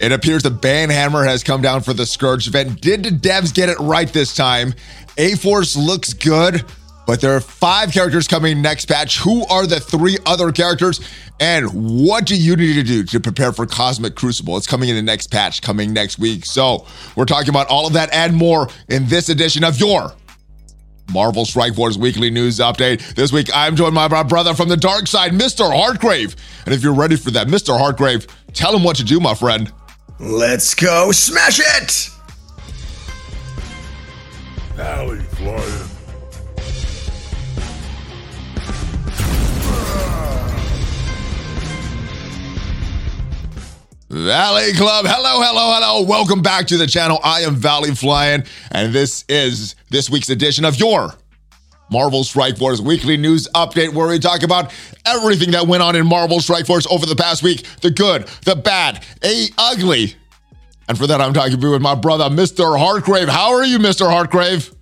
It appears the banhammer has come down for the Scourge event. Did the devs get it right this time? A Force looks good, but there are five characters coming next patch. Who are the three other characters? And what do you need to do to prepare for Cosmic Crucible? It's coming in the next patch, coming next week. So we're talking about all of that and more in this edition of your Marvel Strike Force weekly news update. This week, I'm joined by my brother from the dark side, Mr. Hartgrave. And if you're ready for that, Mr. Hartgrave, tell him what to do, my friend. Let's go smash it! Alley flying. Valley Club. Hello, hello, hello. Welcome back to the channel. I am Valley Flying, and this is this week's edition of your Marvel Strike Force weekly news update, where we talk about everything that went on in Marvel Strike Force over the past week the good, the bad, a ugly. And for that, I'm talking to me with my brother, Mr. Hartgrave. How are you, Mr. Hartgrave?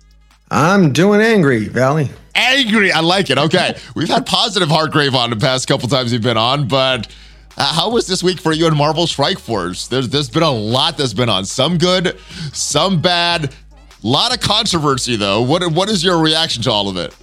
I'm doing angry, Valley. Angry. I like it. Okay. We've had positive Hartgrave on the past couple times you've been on, but uh, how was this week for you in Marvel Strike Force? There's there's been a lot that's been on. Some good, some bad. A lot of controversy though. What what is your reaction to all of it?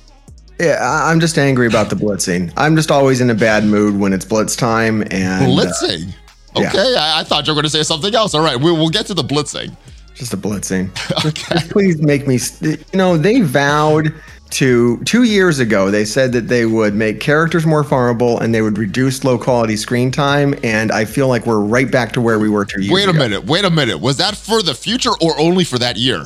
Yeah, I'm just angry about the blitzing. I'm just always in a bad mood when it's blitz time and uh, Blitzing. yeah. Okay, I, I thought you were going to say something else. All right, we, we'll get to the blitzing. just a blitzing. Okay. Please make me. You know, they vowed to two years ago. They said that they would make characters more farmable and they would reduce low quality screen time. And I feel like we're right back to where we were two years Wait a ago. minute. Wait a minute. Was that for the future or only for that year?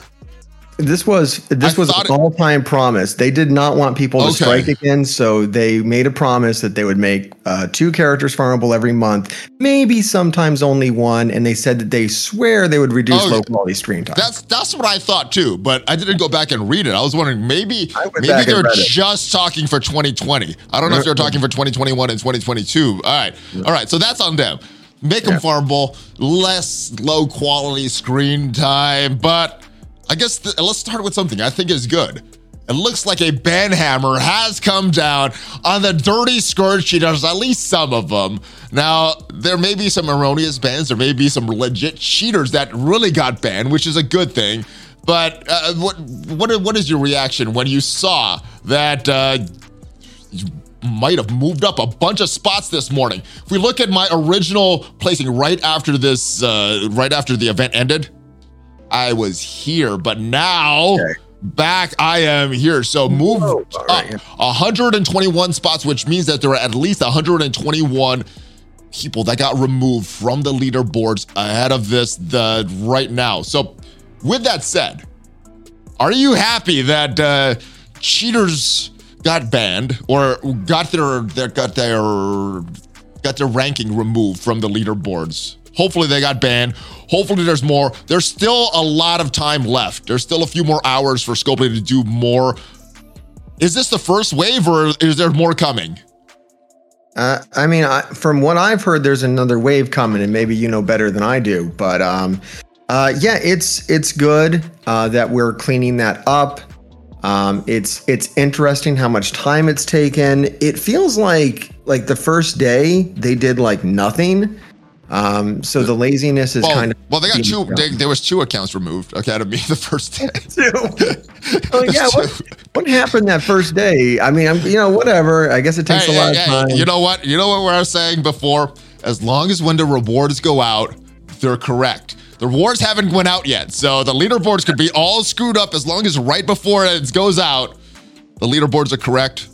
This was this I was an all time promise. They did not want people to Okay. strike again, so they made a promise that they would make uh, two characters farmable every month, maybe sometimes only one. And they said that they swear they would reduce Okay. low quality screen time. That's that's what I thought too, but I didn't go back and read it. I was wondering maybe maybe they're just talking for 2020. I don't know if they're talking for 2021 and 2022. All right, all right. So that's on them. Make them farmable, less low quality screen time. But I guess th- let's start with something I think is good. It looks like a banhammer has come down on the dirty scourge cheaters, at least some of them. Now, there may be some erroneous bans, there may be some legit cheaters that really got banned, which is a good thing. But uh, what what what is your reaction when you saw that uh, you might have moved up a bunch of spots this morning? If we look at my original placing right after this, uh, right after the event ended, I was here, but now Okay. back I am here. So move Whoa, all right. up 121 spots, which means that there are at least 121 people that got removed from the leaderboards ahead of this the right now. So with that said, are you happy that uh, cheaters got banned or got their, their got their got their ranking removed from the leaderboards? Hopefully they got banned. Hopefully there's more. There's still a lot of time left. There's still a few more hours for Scopely to do more. Is this the first wave or is there more coming? Uh, I mean, I, from what I've heard, there's another wave coming, and maybe you know better than I do. But um, uh, yeah, it's it's good uh, that we're cleaning that up. Um, it's it's interesting how much time it's taken. It feels like like the first day they did like nothing. Um, so the laziness is Well, kind of well, they got two. They, there was two accounts removed. Academy the first day. oh yeah, what, what happened that first day? I mean, I'm you know whatever. I guess it takes Hey, a lot hey, of hey, time. you know what? You know what we were saying before? As long as when the rewards go out, they're correct. The rewards haven't went out yet, so the leaderboards could be all screwed up as long as right before it goes out, the leaderboards are correct.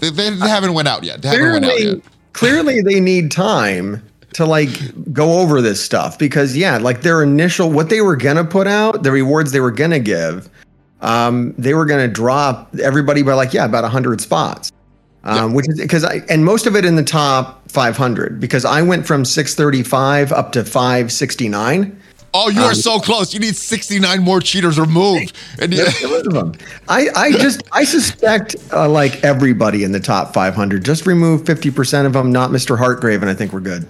They, they haven't went out yet. They haven't went out clearly, yet. clearly they need time to like go over this stuff because yeah, like their initial what they were gonna put out, the rewards they were gonna give, um, they were gonna drop everybody by like yeah about hundred spots, um, which is because I and most of it in the top 500 because I went from 635 up to 569. Oh, you are so close. You need 69 more cheaters removed. And you, Get of them. I, I just I suspect uh, like everybody in the top 500 just remove 50% of them, not Mr. Hartgrave, and I think we're good.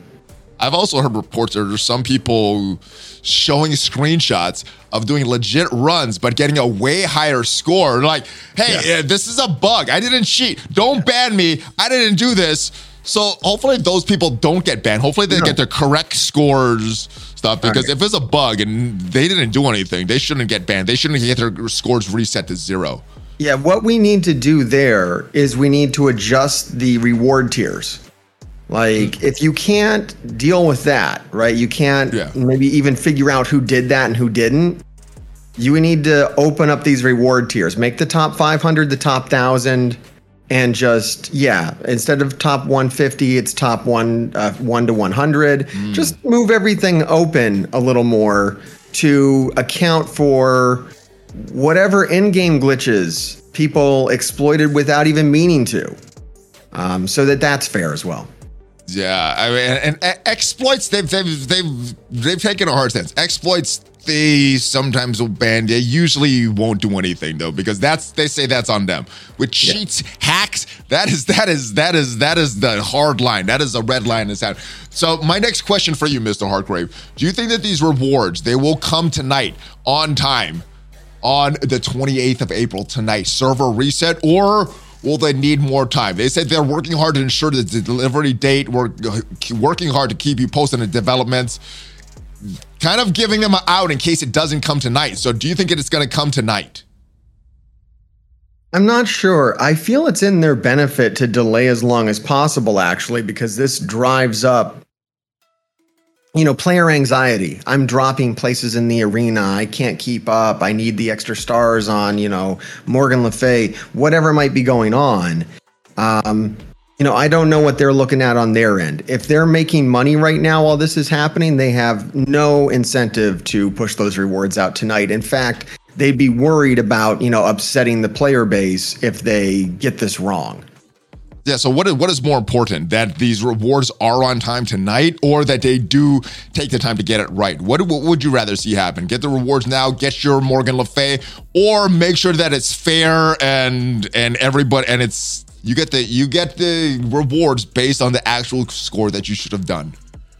I've also heard reports that there's some people showing screenshots of doing legit runs, but getting a way higher score. Like, hey, Yeah. this is a bug. I didn't cheat. Don't ban me. I didn't do this. So hopefully those people don't get banned. Hopefully they No. get the correct scores stuff because if it's a bug and they didn't do anything, they shouldn't get banned. They shouldn't get their scores reset to zero. Yeah, what we need to do there is we need to adjust the reward tiers. Like, if you can't deal with that, right? You can't Yeah. maybe even figure out who did that and who didn't. You need to open up these reward tiers. Make the top 500 the top 1000 and just yeah, instead of top 150, it's top 1 uh, 1 to 100. Just move everything open a little more to account for whatever in-game glitches people exploited without even meaning to, um, so that that's fair as well. Yeah, I mean, and, and exploits they've they've they've they've taken a hard stance. Exploits they sometimes will ban. They usually won't do anything though because that's they say that's on them. With cheats, hacks, that is that is that is that is the hard line. That is a red line. Is out. So my next question for you, Mr. Hartgrave, do you think that these rewards they will come tonight on time? on the 28th of April tonight, server reset, or will they need more time? They said they're working hard to ensure the delivery date, we're working hard to keep you posted on the developments, kind of giving them an out in case it doesn't come tonight. So do you think it's going to come tonight? I'm not sure. I feel it's in their benefit to delay as long as possible, actually, because this drives up, you know, player anxiety. I'm dropping places in the arena. I can't keep up. I need the extra stars on, you know, Morgan Le Fay, whatever might be going on. Um, you know, I don't know what they're looking at on their end. If they're making money right now while this is happening, they have no incentive to push those rewards out tonight. In fact, they'd be worried about, you know, upsetting the player base if they get this wrong. Yeah, so what is, what is more important, that these rewards are on time tonight or that they do take the time to get it right? What, what would you rather see happen? Get the rewards now, get your Morgan Le Fay, or make sure that it's fair and and everybody and it's you get the you get the rewards based on the actual score that you should have done.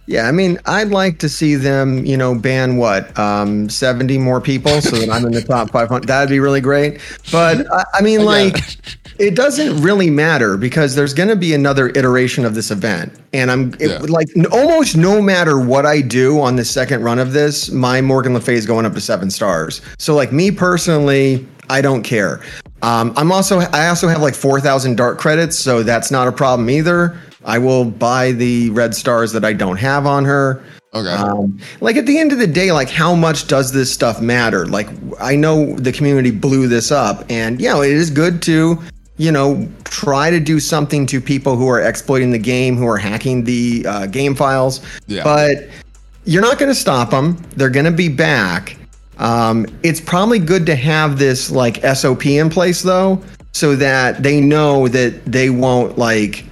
Yeah, I mean, I'd like to see them, you know, ban what, um, 70 more people so that I'm in the top 500. That'd be really great. But I, I mean, like, it doesn't really matter because there's going to be another iteration of this event. And I'm it, Yeah. like, n- almost no matter what I do on the second run of this, my Morgan Le Fay is going up to seven stars. So, like, me personally, I don't care. Um, I'm also, I also have like 4,000 dark credits, so that's not a problem either. I will buy the red stars that I don't have on her. Okay. Um, like at the end of the day, like how much does this stuff matter? Like I know the community blew this up, and yeah, it is good to you know try to do something to people who are exploiting the game, who are hacking the uh, game files. Yeah. But you're not going to stop them. They're going to be back. Um, it's probably good to have this like SOP in place though, so that they know that they won't like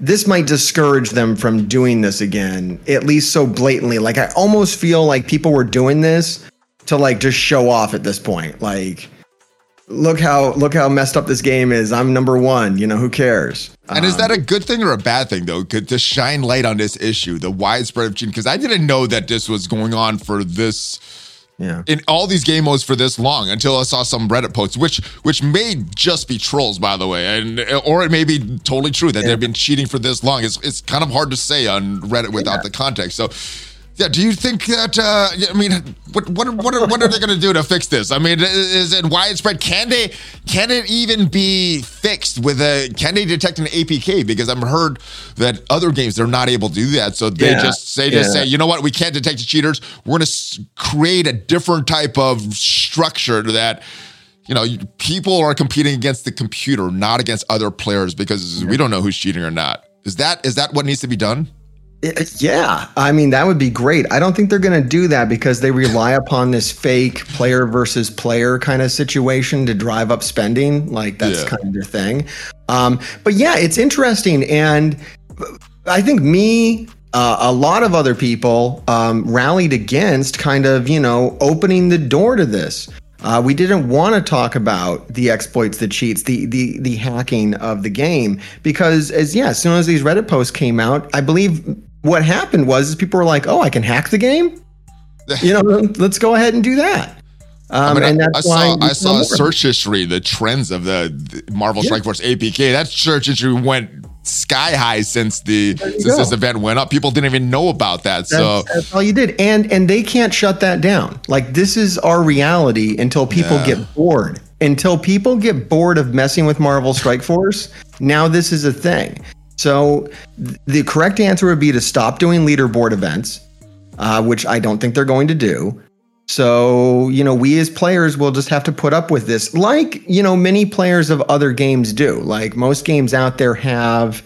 this might discourage them from doing this again, at least so blatantly. Like I almost feel like people were doing this to like just show off at this point. Like look how look how messed up this game is. I'm number 1, you know, who cares? And is Um, that a good thing or a bad thing, though, could, to shine light on this issue, the widespread of cheating? Because I didn't know that this was going on for this yeah. in all these game modes for this long until I saw some Reddit posts, which which may just be trolls, by the way, and or it may be totally true that they've been cheating for this long. It's it's kind of hard to say on Reddit without Yeah. the context. So. Yeah, do you think that? Uh, I mean, what what what are, what are they going to do to fix this? I mean, is it widespread? Can they can it even be fixed with a? Can they detect an APK? Because I've heard that other games they're not able to do that, so they Yeah, just say just yeah. say, you know what, we can't detect the cheaters. We're going to create a different type of structure that. You know, people are competing against the computer, not against other players, because we don't know who's cheating or not. Is that is that what needs to be done? Yeah, I mean that would be great. I don't think they're going to do that because they rely upon this fake player versus player kind of situation to drive up spending. Like that's Yeah. kind of their thing. Um, but yeah, it's interesting, and I think me, uh, a lot of other people um, rallied against kind of you know opening the door to this. Uh, we didn't want to talk about the exploits, the cheats, the the the hacking of the game because as yeah, as soon as these Reddit posts came out, I believe what happened was is people were like, "Oh, I can hack the game." You know, let's go ahead and do that. Um, I mean, and that's I why saw I saw more. search history, the trends of the, the Marvel Yeah. Strike Force APK. That search history went sky high since the since go. this event went up. People didn't even know about that. So That's, that's all you did, and and they can't shut that down. Like this is our reality until people Yeah. get bored. Until people get bored of messing with Marvel Strike Force, now this is a thing. So th- the correct answer would be to stop doing leaderboard events, uh, which I don't think they're going to do. So, you know, we as players will just have to put up with this, like, you know, many players of other games do. Like, most games out there have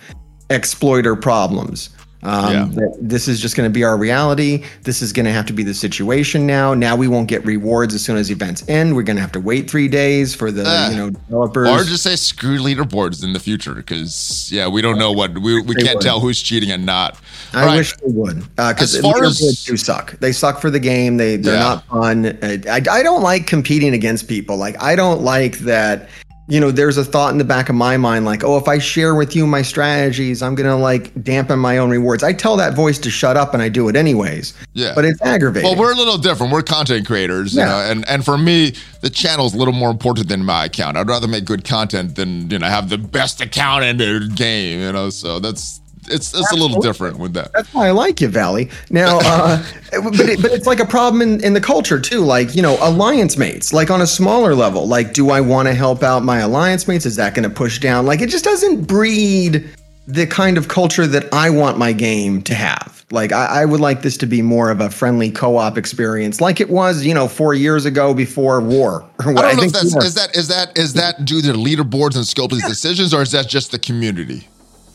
exploiter problems. Um, Yeah. that This is just going to be our reality. This is going to have to be the situation now. Now we won't get rewards as soon as events end. We're going to have to wait three days for the Uh, you know developers. or just say screw leaderboards in the future because yeah, we don't know what we we can't would. tell who's cheating and not. I All right. wish they would, because as- leaderboards do suck. They suck for the game. They they're Yeah. not fun. I, I I don't like competing against people. Like I don't like that. You know, there's a thought in the back of my mind, like, oh, if I share with you my strategies, I'm gonna like dampen my own rewards. I tell that voice to shut up, and I do it anyways. Yeah. but it's aggravating. Well, we're a little different. We're content creators, you Yeah. know, and and for me, the channel's a little more important than my account. I'd rather make good content than you know have the best account in the game, you know. So that's it's it's a little different with that. That's why I like you, Valley. Now, uh, but it, but it's like a problem in, in the culture too. Like you know, alliance mates. Like on a smaller level. Like, do I want to help out my alliance mates? Is that going to push down? Like, it just doesn't breed the kind of culture that I want my game to have. Like, I, I would like this to be more of a friendly co-op experience, like it was, you know, four years ago before war. Or I don't know if that's war. is that is that is that due to leaderboards and Scopely's decisions, or is that just the community?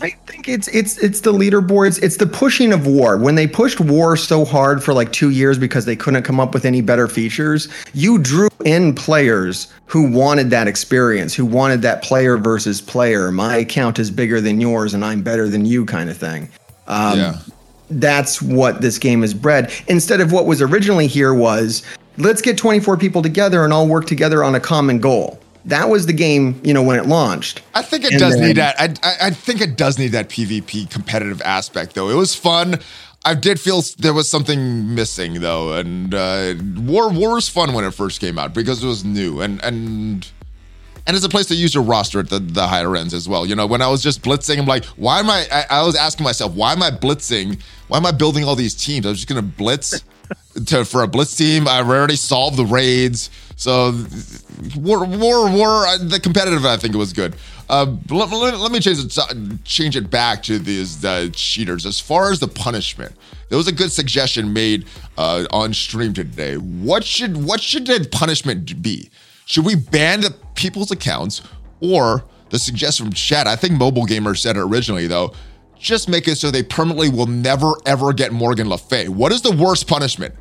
I think it's it's it's the leaderboards. It's the pushing of war. When they pushed war so hard for like two years because they couldn't come up with any better features, you drew in players who wanted that experience, who wanted that player versus player. My account is bigger than yours, and I'm better than you, kind of thing. Um, yeah. That's what this game is bred. Instead of what was originally here was let's get 24 people together and all work together on a common goal. That was the game, you know, when it launched. I think it And does then- need that. I, I I think it does need that PvP competitive aspect, though. It was fun. I did feel there was something missing, though, and uh, War War was fun when it first came out because it was new and and and it's a place to use your roster at the, the higher ends as well. You know, when I was just blitzing, I'm like, why am I, I? I was asking myself, why am I blitzing? Why am I building all these teams? I was just gonna blitz to for a blitz team. I've already solved the raids, so war, war, war. uh, The competitive, I think it was good. Uh, let, let- let me change it, change it back to these uh, cheaters. As far as the punishment, there was a good suggestion made uh, on stream today. What should what should the punishment be? Should we ban the people's accounts or the suggestion from chat? I think Mobile Gamer said it originally though. Just make it so they permanently will never ever get Morgan Le Fay. What is the worst punishment?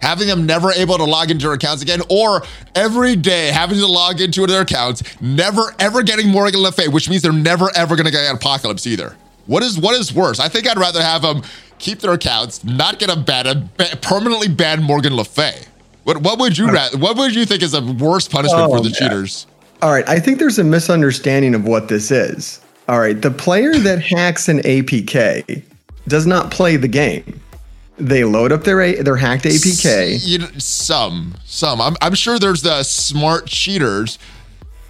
Having them never able to log into their accounts again, or every day having to log into their accounts, never ever getting Morgan Le Fay, which means they're never ever gonna get Apocalypse either. What is what is worse? I think I'd rather have them keep their accounts, not get them banned, and ba- permanently ban Morgan Le Fay. What what would you what would you think is the worst punishment for Oh, the man. cheaters? All right, I think there's a misunderstanding of what this is. All right, the player that hacks an APK does not play the game. They load up their A- their hacked APK. You know, some, some. I'm, I'm sure there's the smart cheaters.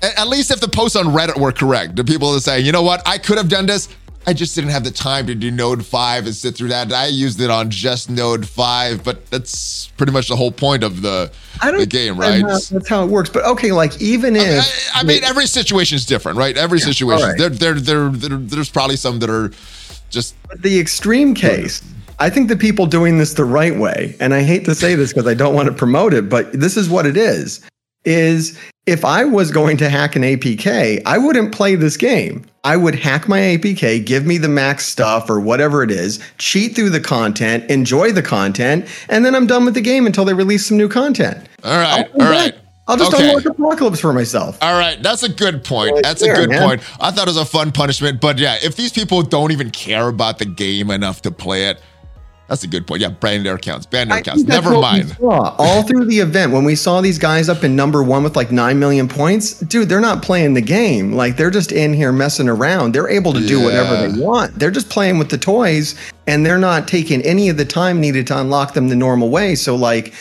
At, at least if the posts on Reddit were correct, the people that say, you know what, I could have done this. I just didn't have the time to do Node 5 and sit through that. I used it on just Node 5, but that's pretty much the whole point of the, I don't the game, right? That's how, that's how it works. But okay, like even if I, I mean, every situation is different, right? Every situation. alright. There, there, there, there, there's probably some that are just the extreme case, I think the people doing this the right way, and I hate to say this because I don't want to promote it, but this is what it is. Is if I was going to hack an APK, I wouldn't play this game. I would hack my APK, give me the max stuff or whatever it is, cheat through the content, enjoy the content, and then I'm done with the game until they release some new content. all right, all right. I'll just Okay. unlock Apocalypse for myself. All right, that's a good point. Right That's a good man. point. I thought it was a fun punishment, but yeah, if these people don't even care about the game enough to play it, that's a good point. Yeah, ban their accounts, ban their I accounts. Never mind. all through the event when we saw these guys up in number one with like nine million points, dude, they're not playing the game. Like they're just in here messing around. They're able to do whatever they want. They're just playing with the toys, and they're not taking any of the time needed to unlock them the normal way. So like,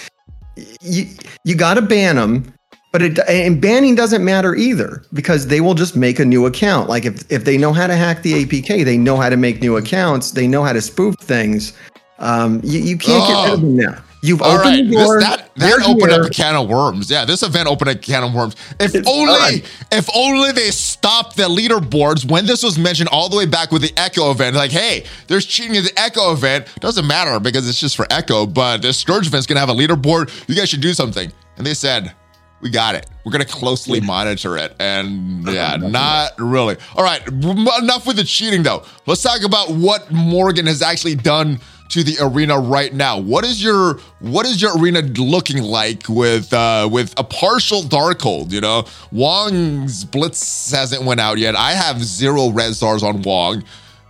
you you got to ban them. But it and banning doesn't matter either because they will just make a new account. Like if if they know how to hack the APK, they know how to make new accounts. They know how to spoof things. Um, you, you can't get rid of them now. You've All opened right, the this, that that opened here. up a can of worms. Yeah, this event opened a can of worms. If It's only, fine. if only they stopped the leaderboards when this was mentioned all the way back with the Echo event. Like, hey, there's cheating in the Echo event. Doesn't matter because it's just for Echo, but the Scourge event's gonna have a leaderboard. You guys should do something. And they said, we got it. We're gonna closely monitor it. And yeah, not really. All right, enough with the cheating though. Let's talk about what Morgan has actually done to the arena right now. What is your what is your arena looking like with uh with a partial Darkhold? You know, Wong's Blitz hasn't went out yet. I have zero red stars on Wong.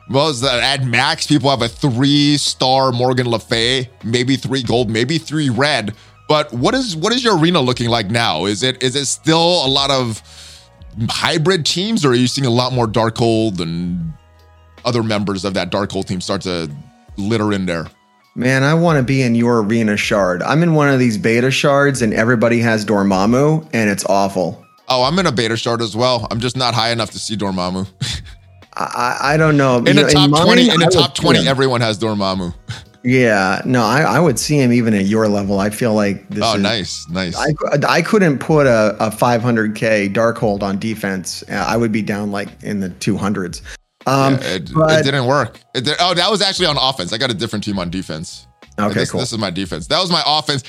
Most at max, people have a three star Morgan Le Fay, maybe three gold, maybe three red. But what is what is your arena looking like now? Is it is it still a lot of hybrid teams, or are you seeing a lot more Darkhold and other members of that Darkhold team start to litter in there? Man, I want to be in your arena shard. I'm in one of these beta shards, and everybody has Dormammu, and it's awful. Oh, I'm in a beta shard as well. I'm just not high enough to see Dormammu. I, I don't know. In You the know, top mine, 20, in the top 20, everyone has Dormammu. Yeah, no, I, I would see him even at your level. I feel like this Oh, is, nice, nice. I, I couldn't put a, a 500k Darkhold on defense. I would be down like in the 200s. Um, Yeah, it, but- it didn't work. It did, oh, that was actually on offense. I got a different team on defense. Okay, this, cool. This is my defense. That was my offense.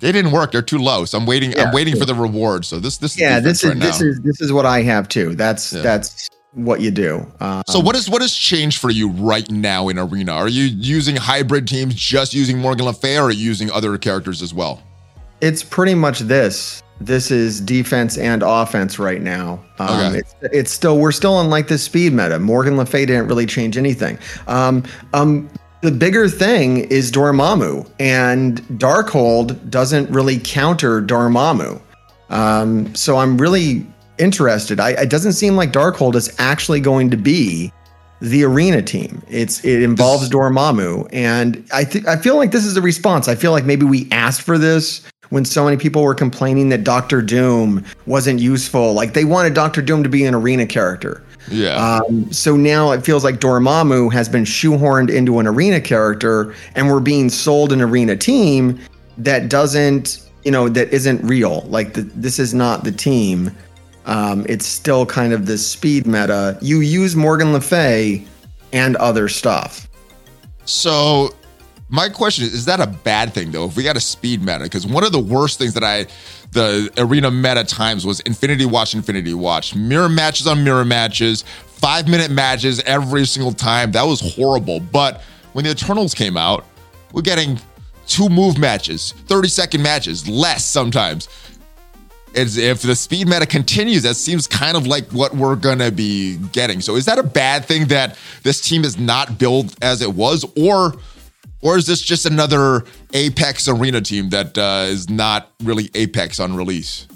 They didn't work. They're too low. So I'm waiting. Yeah, I'm waiting for the reward. So this this is yeah, this is right this now. is this is what I have too. That's Yeah. that's what you do. Um, So what is what has changed for you right now in arena? Are you using hybrid teams, just using Morgan Le Fay, or are you using other characters as well? It's pretty much this. This is defense and offense right now. Um, Okay. it's, it's still we're still in like this speed meta. Morgan Le Fay didn't really change anything. Um, um, the bigger thing is Dormammu, and Darkhold doesn't really counter Dormammu. Um, so I'm really interested. I, it doesn't seem like Darkhold is actually going to be the arena team. It's it involves Dormammu, and I think I feel like this is a response. I feel like maybe we asked for this when so many people were complaining that Doctor Doom wasn't useful. Like they wanted Doctor Doom to be an arena character. Yeah. Um, so now it feels like Dormammu has been shoehorned into an arena character, and we're being sold an arena team that doesn't, you know, that isn't real. Like the, this is not the team. Um, it's still kind of this speed meta. You use Morgan Le Fay and other stuff. So my question is, is that a bad thing though? If we got a speed meta, because one of the worst things that I the arena meta times was Infinity Watch, Infinity Watch, mirror matches on mirror matches, five minute matches every single time. That was horrible. But when the Eternals came out, we're getting two move matches, 30 second matches, less sometimes. It's, if the speed meta continues, that seems kind of like what we're gonna be getting. So, is that a bad thing that this team is not built as it was, or, or is this just another Apex Arena team that uh, is not really Apex on release?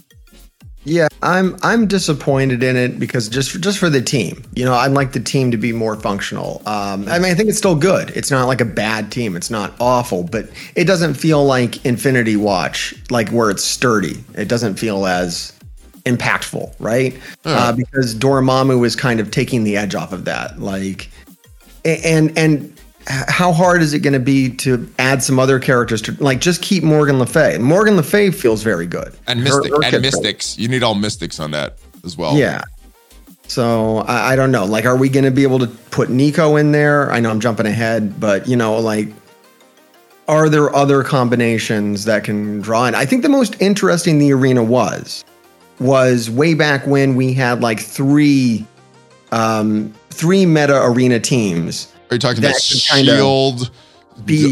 Yeah, I'm I'm disappointed in it because just just for the team, you know, I'd like the team to be more functional. Um, I mean, I think it's still good. It's not like a bad team. It's not awful, but it doesn't feel like Infinity Watch, like where it's sturdy. It doesn't feel as impactful, right? Uh, because Dormammu is kind of taking the edge off of that. Like, and and how hard is it going to be to add some other characters to like just keep Morgan Le Fay? Morgan Le Fay feels very good. And Mystic her and kid's Mystics, you need all Mystics on that as well. yeah. So I, I don't know. Like, are we going to be able to put Nico in there? I know I'm jumping ahead, but you know, like, are there other combinations that can draw in? I think the most interesting the arena was was way back when we had like three um three meta arena teams Are you talking That about kinda Shield,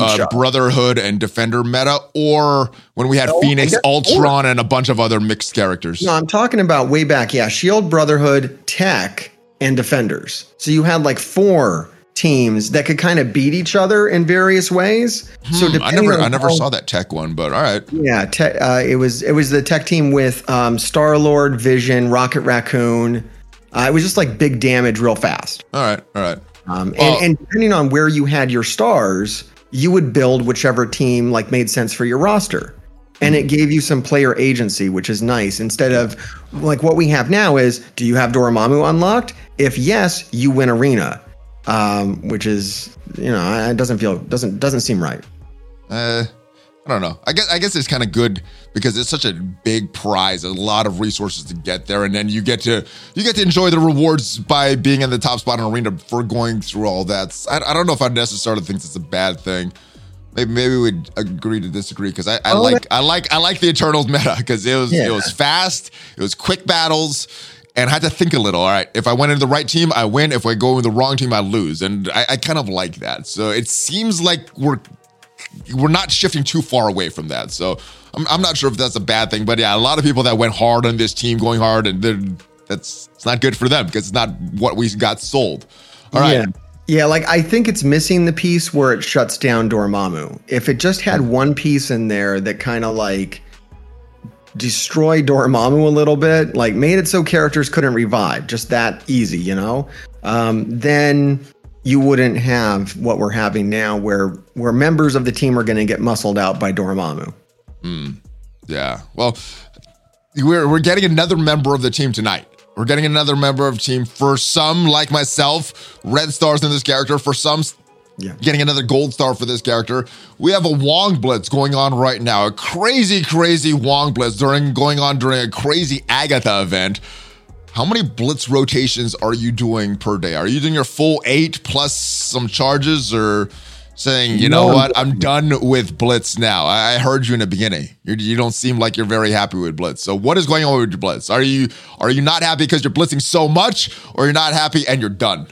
uh. Brotherhood, and Defender meta, or when we had No, Phoenix, Ultron, and a bunch of other mixed characters? No, I'm talking about way back. Yeah, Shield, Brotherhood, Tech, and Defenders. So you had like four teams that could kind of beat each other in various ways. so Hmm, I depending never, on I never how- saw that tech one, but all right. Yeah, te- uh, it was it was the tech team with um, Star Lord, Vision, Rocket Raccoon. Uh, it was just like big damage real fast. All right, all right. Um, and, and depending on where you had your stars, you would build whichever team like made sense for your roster. and it gave you some player agency, which is nice. Instead of like what we have now is, do you have Dormammu unlocked? If yes, you win arena, um, which is you know it doesn't feel doesn't doesn't seem right. Uh, I don't know. I guess I guess it's kind of good because it's such a big prize, a lot of resources to get there, and then you get to you get to enjoy the rewards by being in the top spot in arena for going through all that. I, I don't know if I necessarily think it's a bad thing. Maybe maybe we'd agree to disagree because I, I Oh, like I like I like the Eternals meta because it was Yeah. it was fast, it was quick battles. And I had to think a little. All right, if I went into the right team, I win. If I go with the wrong team, I lose. And I, I kind of like that. So it seems like we're we're not shifting too far away from that. So I'm, I'm not sure if that's a bad thing, but yeah, a lot of people that went hard on this team going hard and that's it's not good for them because it's not what we got sold. All right. Yeah. Yeah, like I think it's missing the piece where it shuts down Dormammu. If it just had one piece in there that kind of like destroyed Dormammu a little bit, like made it so characters couldn't revive, just that easy, you know, um, then you wouldn't have what we're having now, where where members of the team are going to get muscled out by Dormammu. Hmm. Yeah. Well, we're we're getting another member of the team tonight. We're getting another member of the team. For some, like myself, red stars in this character. For some, Yeah. getting another gold star for this character. We have a Wong Blitz going on right now. A crazy, crazy Wong Blitz during going on during a crazy Agatha event. How many blitz rotations are you doing per day? Are you doing your full eight plus some charges or saying, you know No, what, I'm done with blitz now? I heard you in the beginning. You're, you don't seem like you're very happy with blitz. So what is going on with your blitz? Are you are you not happy because you're blitzing so much, or you're not happy and you're done?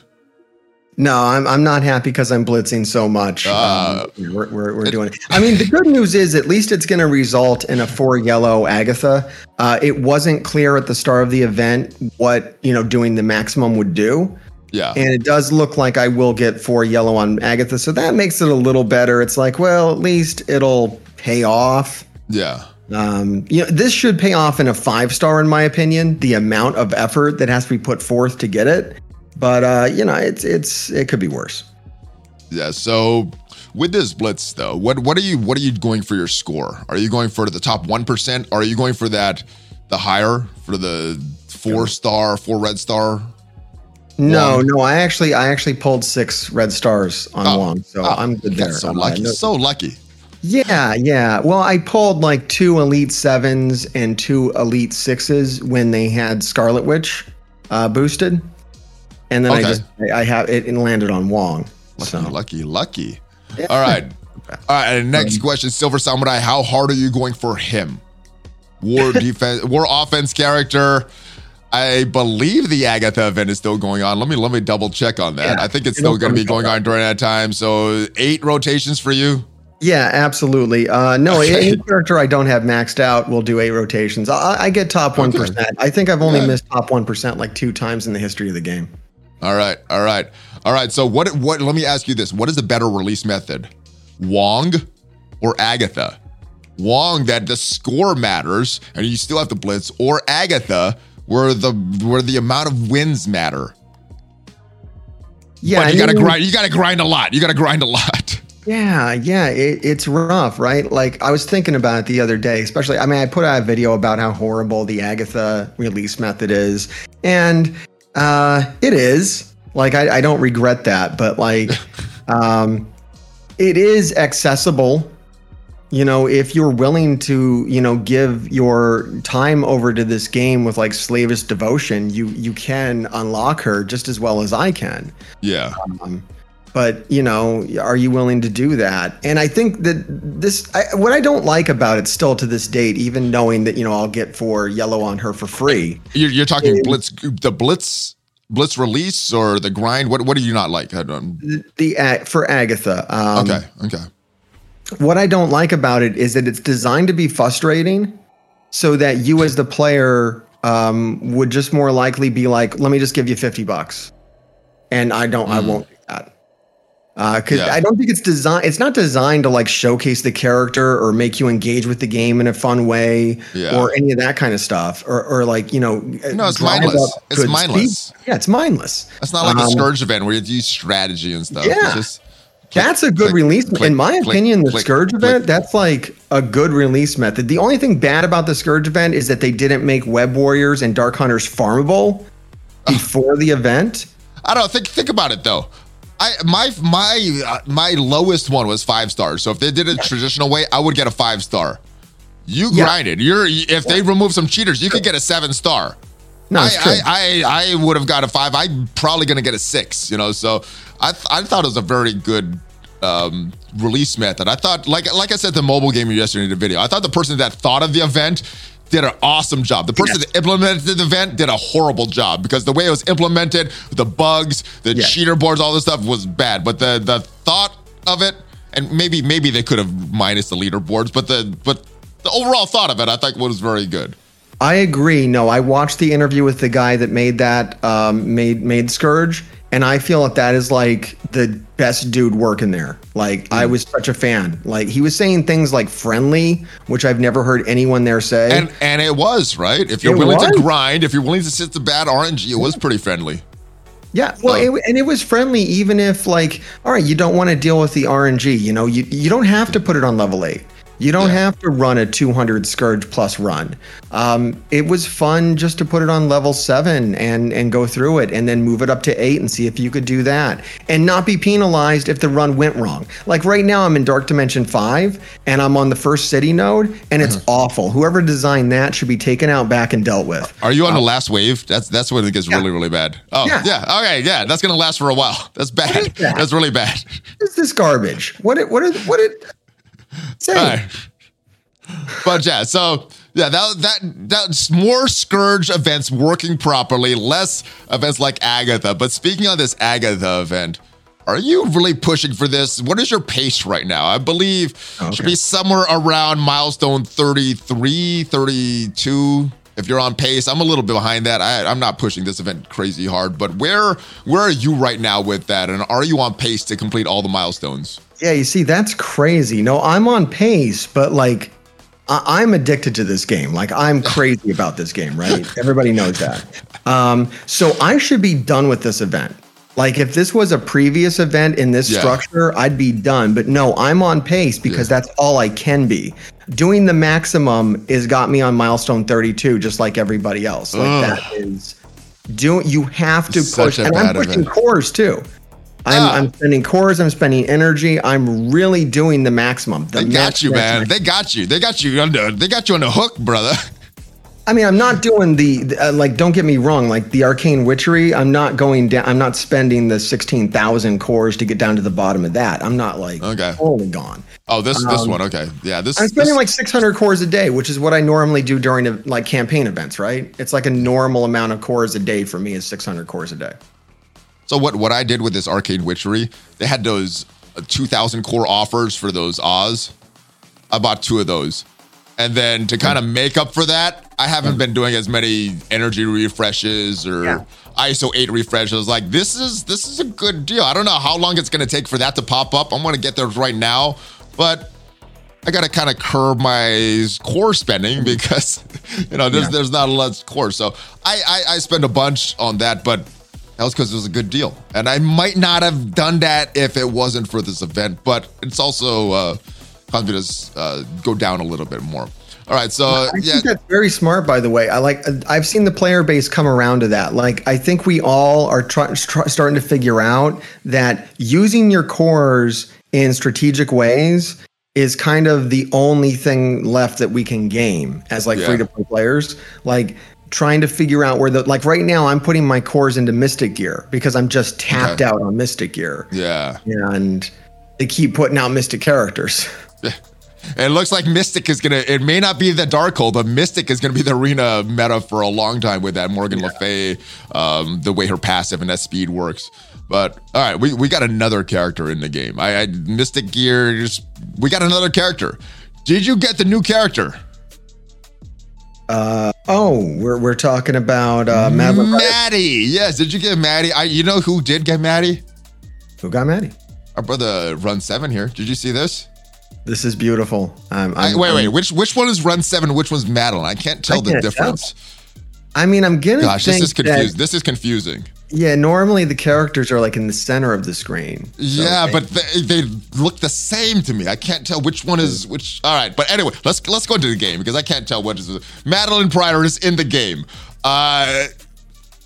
No, I'm, I'm not happy because I'm blitzing so much. Uh, um, we're, we're, we're doing it. I mean, the good news is at least it's going to result in a four yellow Agatha. Uh, it wasn't clear at the start of the event what, you know, doing the maximum would do. Yeah. And it does look like I will get four yellow on Agatha. So that makes it a little better. It's like, well, at least it'll pay off. yeah. Um, you know, this should pay off in a five star, in my opinion. The amount of effort that has to be put forth to get it, but uh, you know, it's it's it could be worse. Yeah. So with this blitz though, what what are you what are you going for your score? Are you going for the top one percent? Are you going for that the higher for the four star, four red star? No, Wong. no, I actually I actually pulled six red stars on Oh, Wong, so oh, I'm good there. So Uh, lucky. so lucky. yeah, yeah. Well, I pulled like two elite sevens and two elite sixes when they had Scarlet Witch uh, boosted, and then I just I, I have it and landed on Wong. Lucky, So lucky, lucky. All right. All right. And next question, Silver Samurai. How hard are you going for him? War defense, war offense character. I believe the Agatha event is still going on. Let me let me double check on that. Yeah, I think it's still going to be going on during that time. So eight rotations for you. yeah, absolutely. Uh, no, Okay. any character I don't have maxed out will do eight rotations. I, I get top one Okay. I think I've only Yeah. missed top one percent like two times in the history of the game. All right, all right, all right. So what? What? Let me ask you this: What is the better release method, Wong or Agatha? Wong that the score matters and you still have to blitz, or Agatha where the where the amount of wins matter. Yeah, but you I gotta grind. You gotta grind a lot. You gotta grind a lot. Yeah, yeah, it, it's rough, right? Like I was thinking about it the other day, especially. I mean, I put out a video about how horrible the Agatha release method is, and uh, it is. Like I, I don't regret that, but like, um, it is accessible. You know, if you're willing to, you know, give your time over to this game with like slavish devotion, you you can unlock her just as well as I can Yeah. But you know are you willing to do that and i think that this I, what i don't like about it still to this date even knowing that you know i'll get for yellow on her for free You're, you're talking blitz, the blitz, blitz release or the grind. What? What do you not like? I don't- the uh, for agatha um, Okay. Okay. what i don't like about it is that it's designed to be frustrating so that you as the player um, would just more likely be like let me just give you 50 bucks and i don't i won't because Yeah. I don't think it's designed. It's not designed to like showcase the character or make you engage with the game in a fun way Yeah. or any of that kind of stuff, or, or like you know. No, it's mindless. It's mindless. speed. Yeah, it's mindless. It's not like a Um, scourge event where you use strategy and stuff. Yeah. Just that's a good click, release. click, In my opinion, the Scourge event, that's like a good release method. The only thing bad about the Scourge event is that they didn't make Web Warriors and Dark Hunters farmable before the event. I don't think think about it though. I my my uh, my lowest one was five stars. So if they did it traditional way, I would get a five star. You Yeah. grinded. You're if they remove some cheaters, you could get a seven star. No, I. I, I, I would have got a five. I'm probably going to get a six, you know. So I, th- I thought it was a very good um, release method. I thought, like like I said, the mobile gamer yesterday in the video, I thought the person that thought of the event did an awesome job. The person that implemented the event did a horrible job because the way it was implemented, the bugs, the Yeah. cheater boards, all this stuff was bad. But the the thought of it, and maybe maybe they could have minus the leaderboards, but the but the overall thought of it, I think was very good. I agree. No, I watched the interview with the guy that made that um, made made Scourge, and I feel that that is like the best dude working there. Like I mm. was such a fan. Like he was saying things like friendly, which I've never heard anyone there say. And and it was right. If you're It willing to grind, if you're willing to sit the bad RNG, it was pretty friendly. Yeah, well, Oh. it, and it was friendly, even if like, all right, you don't want to deal with the RNG. You know, you you don't have to put it on level eight. You don't Yeah. have to run a 200 Scourge plus run. Um, it was fun just to put it on level seven and and go through it, and then move it up to eight and see if you could do that, and not be penalized if the run went wrong. Like right now, I'm in Dark Dimension five, and I'm on the first city node, and it's Uh-huh. awful. Whoever designed that should be taken out back and dealt with. Are you on the last wave? That's that's when it gets really really bad. Oh Yeah. yeah. Okay. Yeah. That's gonna last for a while. That's bad. is that? That's really bad. What is this garbage? What it, what it, what it? Right. But yeah, so yeah, that that that's more scourge events working properly, less events like Agatha. But speaking of this Agatha event, are you really pushing for this? What is your pace right now? I believe should be somewhere around milestone 33, 32. If you're on pace, I'm a little bit behind that. I, I'm not pushing this event crazy hard, but where where are you right now with that? And are you on pace to complete all the milestones? Yeah, you see, that's crazy. No, I'm on pace, but like, I- I'm addicted to this game. Like, I'm crazy about this game, right? Everybody knows that. Um, so I should be done with this event. Like, if this was a previous event in this Yeah. structure, I'd be done. But no, I'm on pace because that's all I can be. Doing the maximum is got me on milestone 32, just like everybody else. Like, Ugh. that is doing. You have to push, and I'm pushing event. cores too. I'm, Ah. I'm spending cores. I'm spending energy. I'm really doing the maximum. The They got you, man. They got you. They got you under. They got you on the hook, brother. I mean, I'm not doing the, uh, like. Don't get me wrong. Like the arcane witchery, I'm not going down. I'm not spending the sixteen thousand cores to get down to the bottom of that. I'm not like Okay. totally gone. Oh, this this Um, one. Okay, yeah. This. I'm spending this- like 600 cores a day, which is what I normally do during like campaign events. Right? It's like a normal amount of cores a day for me is 600 cores a day. So what what I did with this arcane witchery, they had those uh, 2,000 core offers for those Oz. I bought two of those, and then to kind of make up for that, I haven't been doing as many energy refreshes or Yeah. ISO 8 refreshes. Like this is this is a good deal. I don't know how long it's going to take for that to pop up. I'm going to get those right now, but I got to kind of curb my core spending because you know there's Yeah. there's not a lot of core. So I I, I spend a bunch on that, but that was because it was a good deal, and I might not have done that if it wasn't for this event. But it's also uh, confidence uh, go down a little bit more. All right, so I yeah, that's very smart, by the way. I like. I've seen the player base come around to that. Like, I think we all are try, try, starting to figure out that using your cores in strategic ways is kind of the only thing left that we can game as like Yeah. free to play players. Like trying to figure out where the like right now I'm putting my cores into Mystic Gear because I'm just tapped Okay. out on Mystic Gear, yeah. and they keep putting out Mystic characters. It looks like Mystic is gonna. It may not be the Darkhold, but Mystic is gonna be the arena meta for a long time with that Morgan Le Fay, um, the way her passive and that speed works. But all right, we, we got another character in the game. I, I Mystic Gear. Just we got another character. Did you get the new character? Uh, oh, we're we're talking about uh, Madelyne. Maddie. Yes. Did you get Maddie? I. You know who did get Maddie? Who got Maddie? Our brother Run Seven here. Did you see this? This is beautiful. I'm, I, I'm, wait, wait. I'm- Which which one is Run Seven? Which one's Madelyne? I can't tell I the can't tell. difference. I mean, I'm gonna Gosh, this is confusing. that This is confusing. Yeah, normally the characters are like in the center of the screen. So Yeah, but they, they look the same to me. I can't tell which one is which. All right, but anyway, let's let's go into the game because I can't tell what is. Madelyne Pryor is in the game. Uh,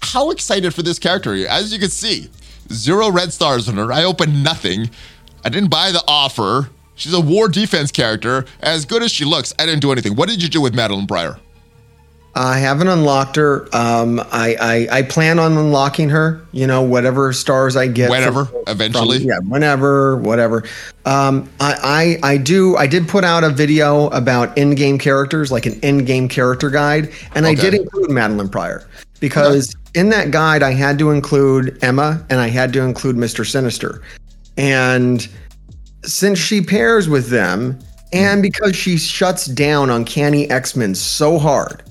how excited for this character? are you? As you can see, zero red stars on her. I opened nothing. I didn't buy the offer. She's a war defense character. As good as she looks, I didn't do anything. What did you do with Madelyne Pryor? I haven't unlocked her. Um, I, I I plan on unlocking her. You know, whatever stars I get. Whenever, from- eventually. from- yeah, whenever, whatever. Um, I, I I do. I did put out a video about in-game characters, like an in-game character guide, and I did include Madelyne Pryor because in that guide I had to include Emma and I had to include Mister Sinister, and since she pairs with them, and because she shuts down Uncanny X Men so hard,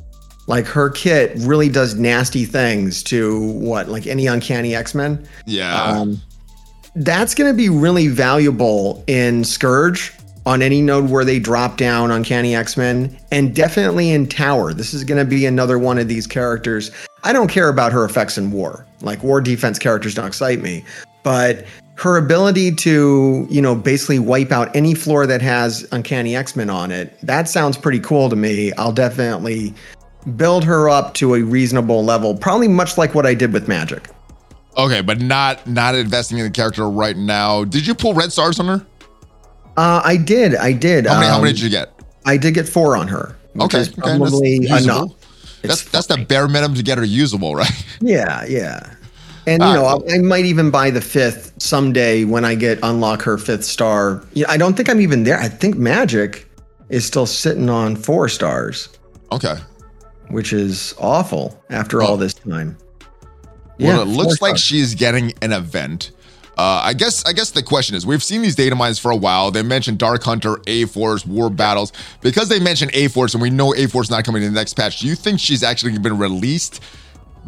like her kit really does nasty things to what, like any Uncanny X Men. Yeah. Um, that's going to be really valuable in Scourge on any node where they drop down Uncanny X Men, and definitely in Tower. This is going to be another one of these characters. I don't care about her effects in War. Like War defense characters don't excite me, but her ability to, you know, basically wipe out any floor that has Uncanny X Men on it, that sounds pretty cool to me. I'll definitely build her up to a reasonable level, probably much like what I did with Magik. okay, but not not investing in the character right now. Did you pull red stars on her? Uh, I did. I did. How many? how Um, many did you get? I did get four on her. Okay, okay, that's probably usable. enough. That's that's the bare minimum to get her usable, right? Yeah, yeah. And you All know, right. I, I might even buy the fifth someday when I get unlock her fifth star. Yeah, I don't think I'm even there. I think Magik is still sitting on four stars, Okay. Which is awful after all this time. Well, it four looks like she's getting an event. Uh, I guess I guess the question is we've seen these data mines for a while. They mentioned Dark Hunter, A Force, War Battles. Because they mentioned A Force and we know A Force is not coming in the next patch, do you think she's actually been released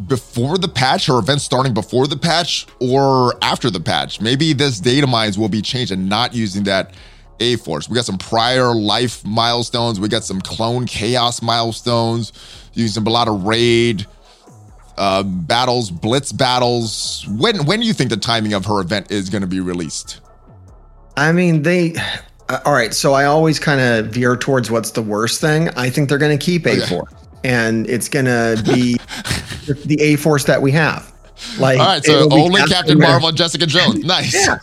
before the patch, her event starting before the patch, or after the patch? Maybe this data mines will be changed and not using that A Force. We got some prior life milestones, we got some clone chaos milestones, using a lot of raid uh, battles, blitz battles. When when do you think the timing of her event is going to be released? I mean, they. Uh, all right, so I always kind of veer towards what's the worst thing. I think they're going to keep A Force, and it's going to be the A Force that we have. Like, All right, so only Captain America. Marvel and Jessica Jones. Nice. Yeah.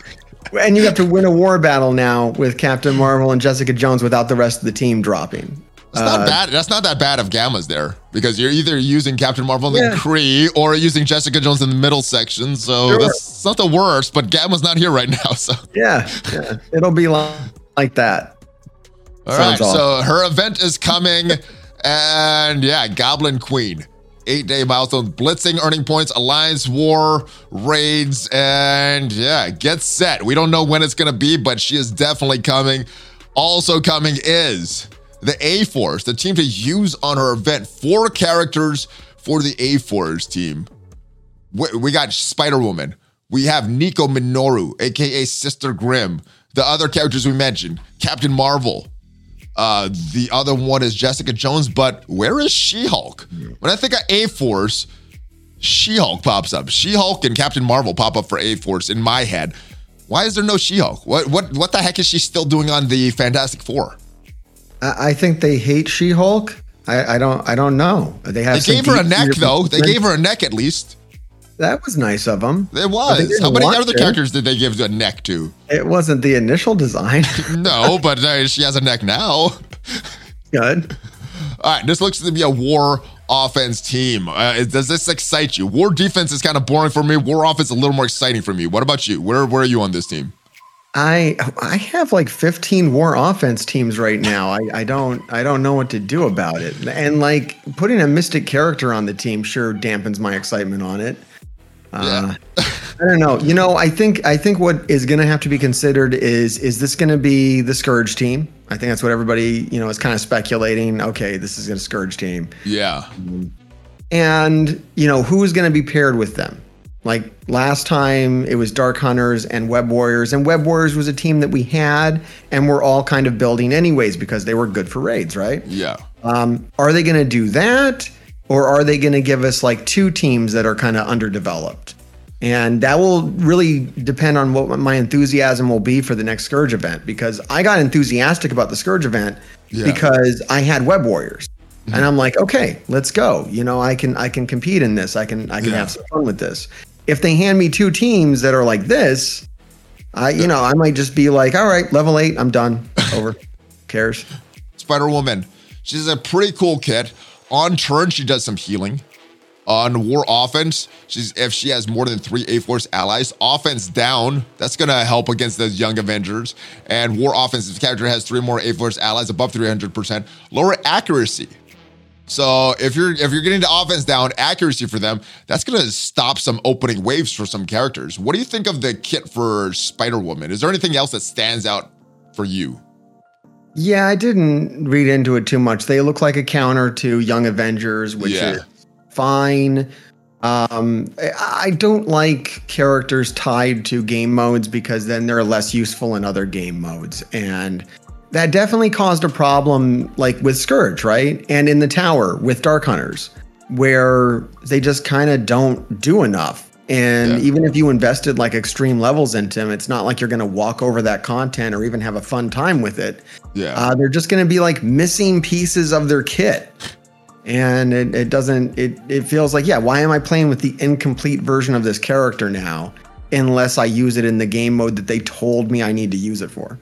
And you have to win a war battle now with Captain Marvel and Jessica Jones without the rest of the team dropping. It's not uh, bad. That's not that bad of Gamma's there because you're either using Captain Marvel in the. Kree or using Jessica Jones in the middle section. So Sure. that's not the worst. But Gamma's not here right now. So Yeah, yeah. it'll be like, that. all right. Sounds So her event is coming, and yeah, Goblin Queen. Eight day milestones, blitzing, earning points, alliance war, raids, and yeah, get set. We don't know when it's gonna be, but she is definitely coming. Also coming is the A Force, the team to use on her event. Four characters for the A Force team. We, we got Spider Woman. We have Nico Minoru, aka Sister Grimm. The other characters we mentioned, Captain Marvel. Uh, the other one is Jessica Jones, but where is She Hulk? When I think of A Force, She Hulk pops up. She Hulk and Captain Marvel pop up for A Force in my head. Why is there no She Hulk? What what what the heck is she still doing on the Fantastic Four? I, I think they hate She-Hulk. I, I don't. I don't know. They have. They gave her a neck though. They gave her a neck at least. That was nice of them. It was. How many other to. characters did they give a neck to? It wasn't the initial design. No, but uh, she has a neck now. Good. All right, this looks to be a war offense team. Uh, does this excite you? War defense is kind of boring for me. War offense is a little more exciting for me. What about you? Where where are you on this team? I I have like 15 war offense teams right now. I, I don't I don't know what to do about it. And like putting a mystic character on the team sure dampens my excitement on it. Uh, I don't know. You know, I think I think what is going to have to be considered is is this going to be the scourge team? I think that's what everybody you know is kind of speculating. Okay, this is a scourge team, Yeah, and you know who's going to be paired with them. Like last time, it was Dark Hunters and Web Warriors, and Web Warriors was a team that we had, and we're all kind of building anyways because they were good for raids, right? yeah. Um, are they going to do that, or are they going to give us like two teams that are kind of underdeveloped? And that will really depend on what my enthusiasm will be for the next Scourge event because I got enthusiastic about the Scourge event Yeah. because I had Web Warriors. Mm-hmm. And I'm like, okay, let's go. You know, I can I can compete in this. I can I can Yeah. have some fun with this. If they hand me two teams that are like this, I you know, I might just be like, all right, level eight, I'm done. Over. Cares. Spider Woman. She's a pretty cool kit. On turn, she does some healing. On war offense, she's if she has more than three A Force allies. Offense down, that's gonna help against those young Avengers. And war offense, if the character has three more A Force allies above 300%, lower accuracy. So if you're if you're getting the offense down, accuracy for them, that's gonna stop some opening waves for some characters. What do you think of the kit for Spider Woman? Is there anything else that stands out for you? Yeah, I didn't read into it too much. They look like a counter to Young Avengers, which Yeah. is fine. Um, I I don't like characters tied to game modes because then they're less useful in other game modes. And that definitely caused a problem like with Scourge, right? And in the tower with Dark Hunters, where they just kind of don't do enough. And Yeah. even if you invested like extreme levels into them, it's not like you're going to walk over that content or even have a fun time with it. Yeah. Uh, they're just going to be like missing pieces of their kit. And it, it doesn't, it, it feels like, yeah, why am I playing with the incomplete version of this character now unless I use it in the game mode that they told me I need to use it for?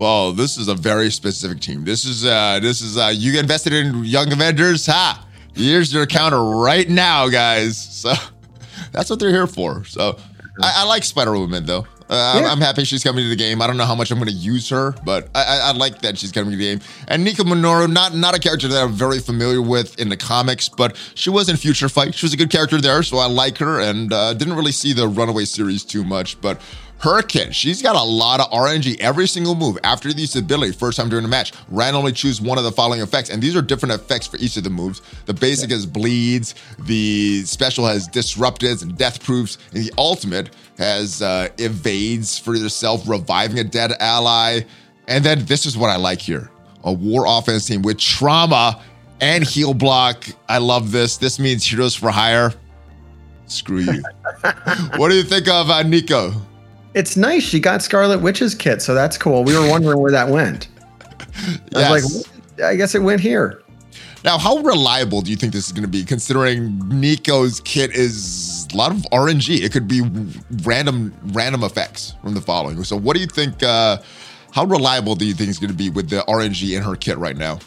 Well, this is a very specific team. This is uh this is uh you invested in Young Avengers, ha. Here's your counter right now, guys. So that's what they're here for. So I, I like Spider Woman though. Uh, I'm, Yeah. I'm happy she's coming to the game. I don't know how much I'm going to use her, but I, I, I like that she's coming to the game. And Nico Minoru, not not a character that I'm very familiar with in the comics, but she was in Future Fight. She was a good character there, so I like her. And uh, didn't really see the Runaway series too much, but kit, she's got a lot of RNG every single move. After the ability, first time during the match, randomly choose one of the following effects. And these are different effects for each of the moves. The basic is bleeds, the special has disrupteds and death proofs, and the ultimate has uh, evades for yourself, reviving a dead ally. And then this is what I like here a war offense team with trauma and heal block. I love this. This means heroes for hire. Screw you. what do you think of uh, Nico? It's nice. She got Scarlet Witch's kit, so that's cool. We were wondering where that went. I Yes. was like, I guess it went here. Now, how reliable do you think this is going to be, considering Nico's kit is a lot of RNG? It could be random random effects from the following. So, what do you think? Uh, how reliable do you think it's going to be with the RNG in her kit right now?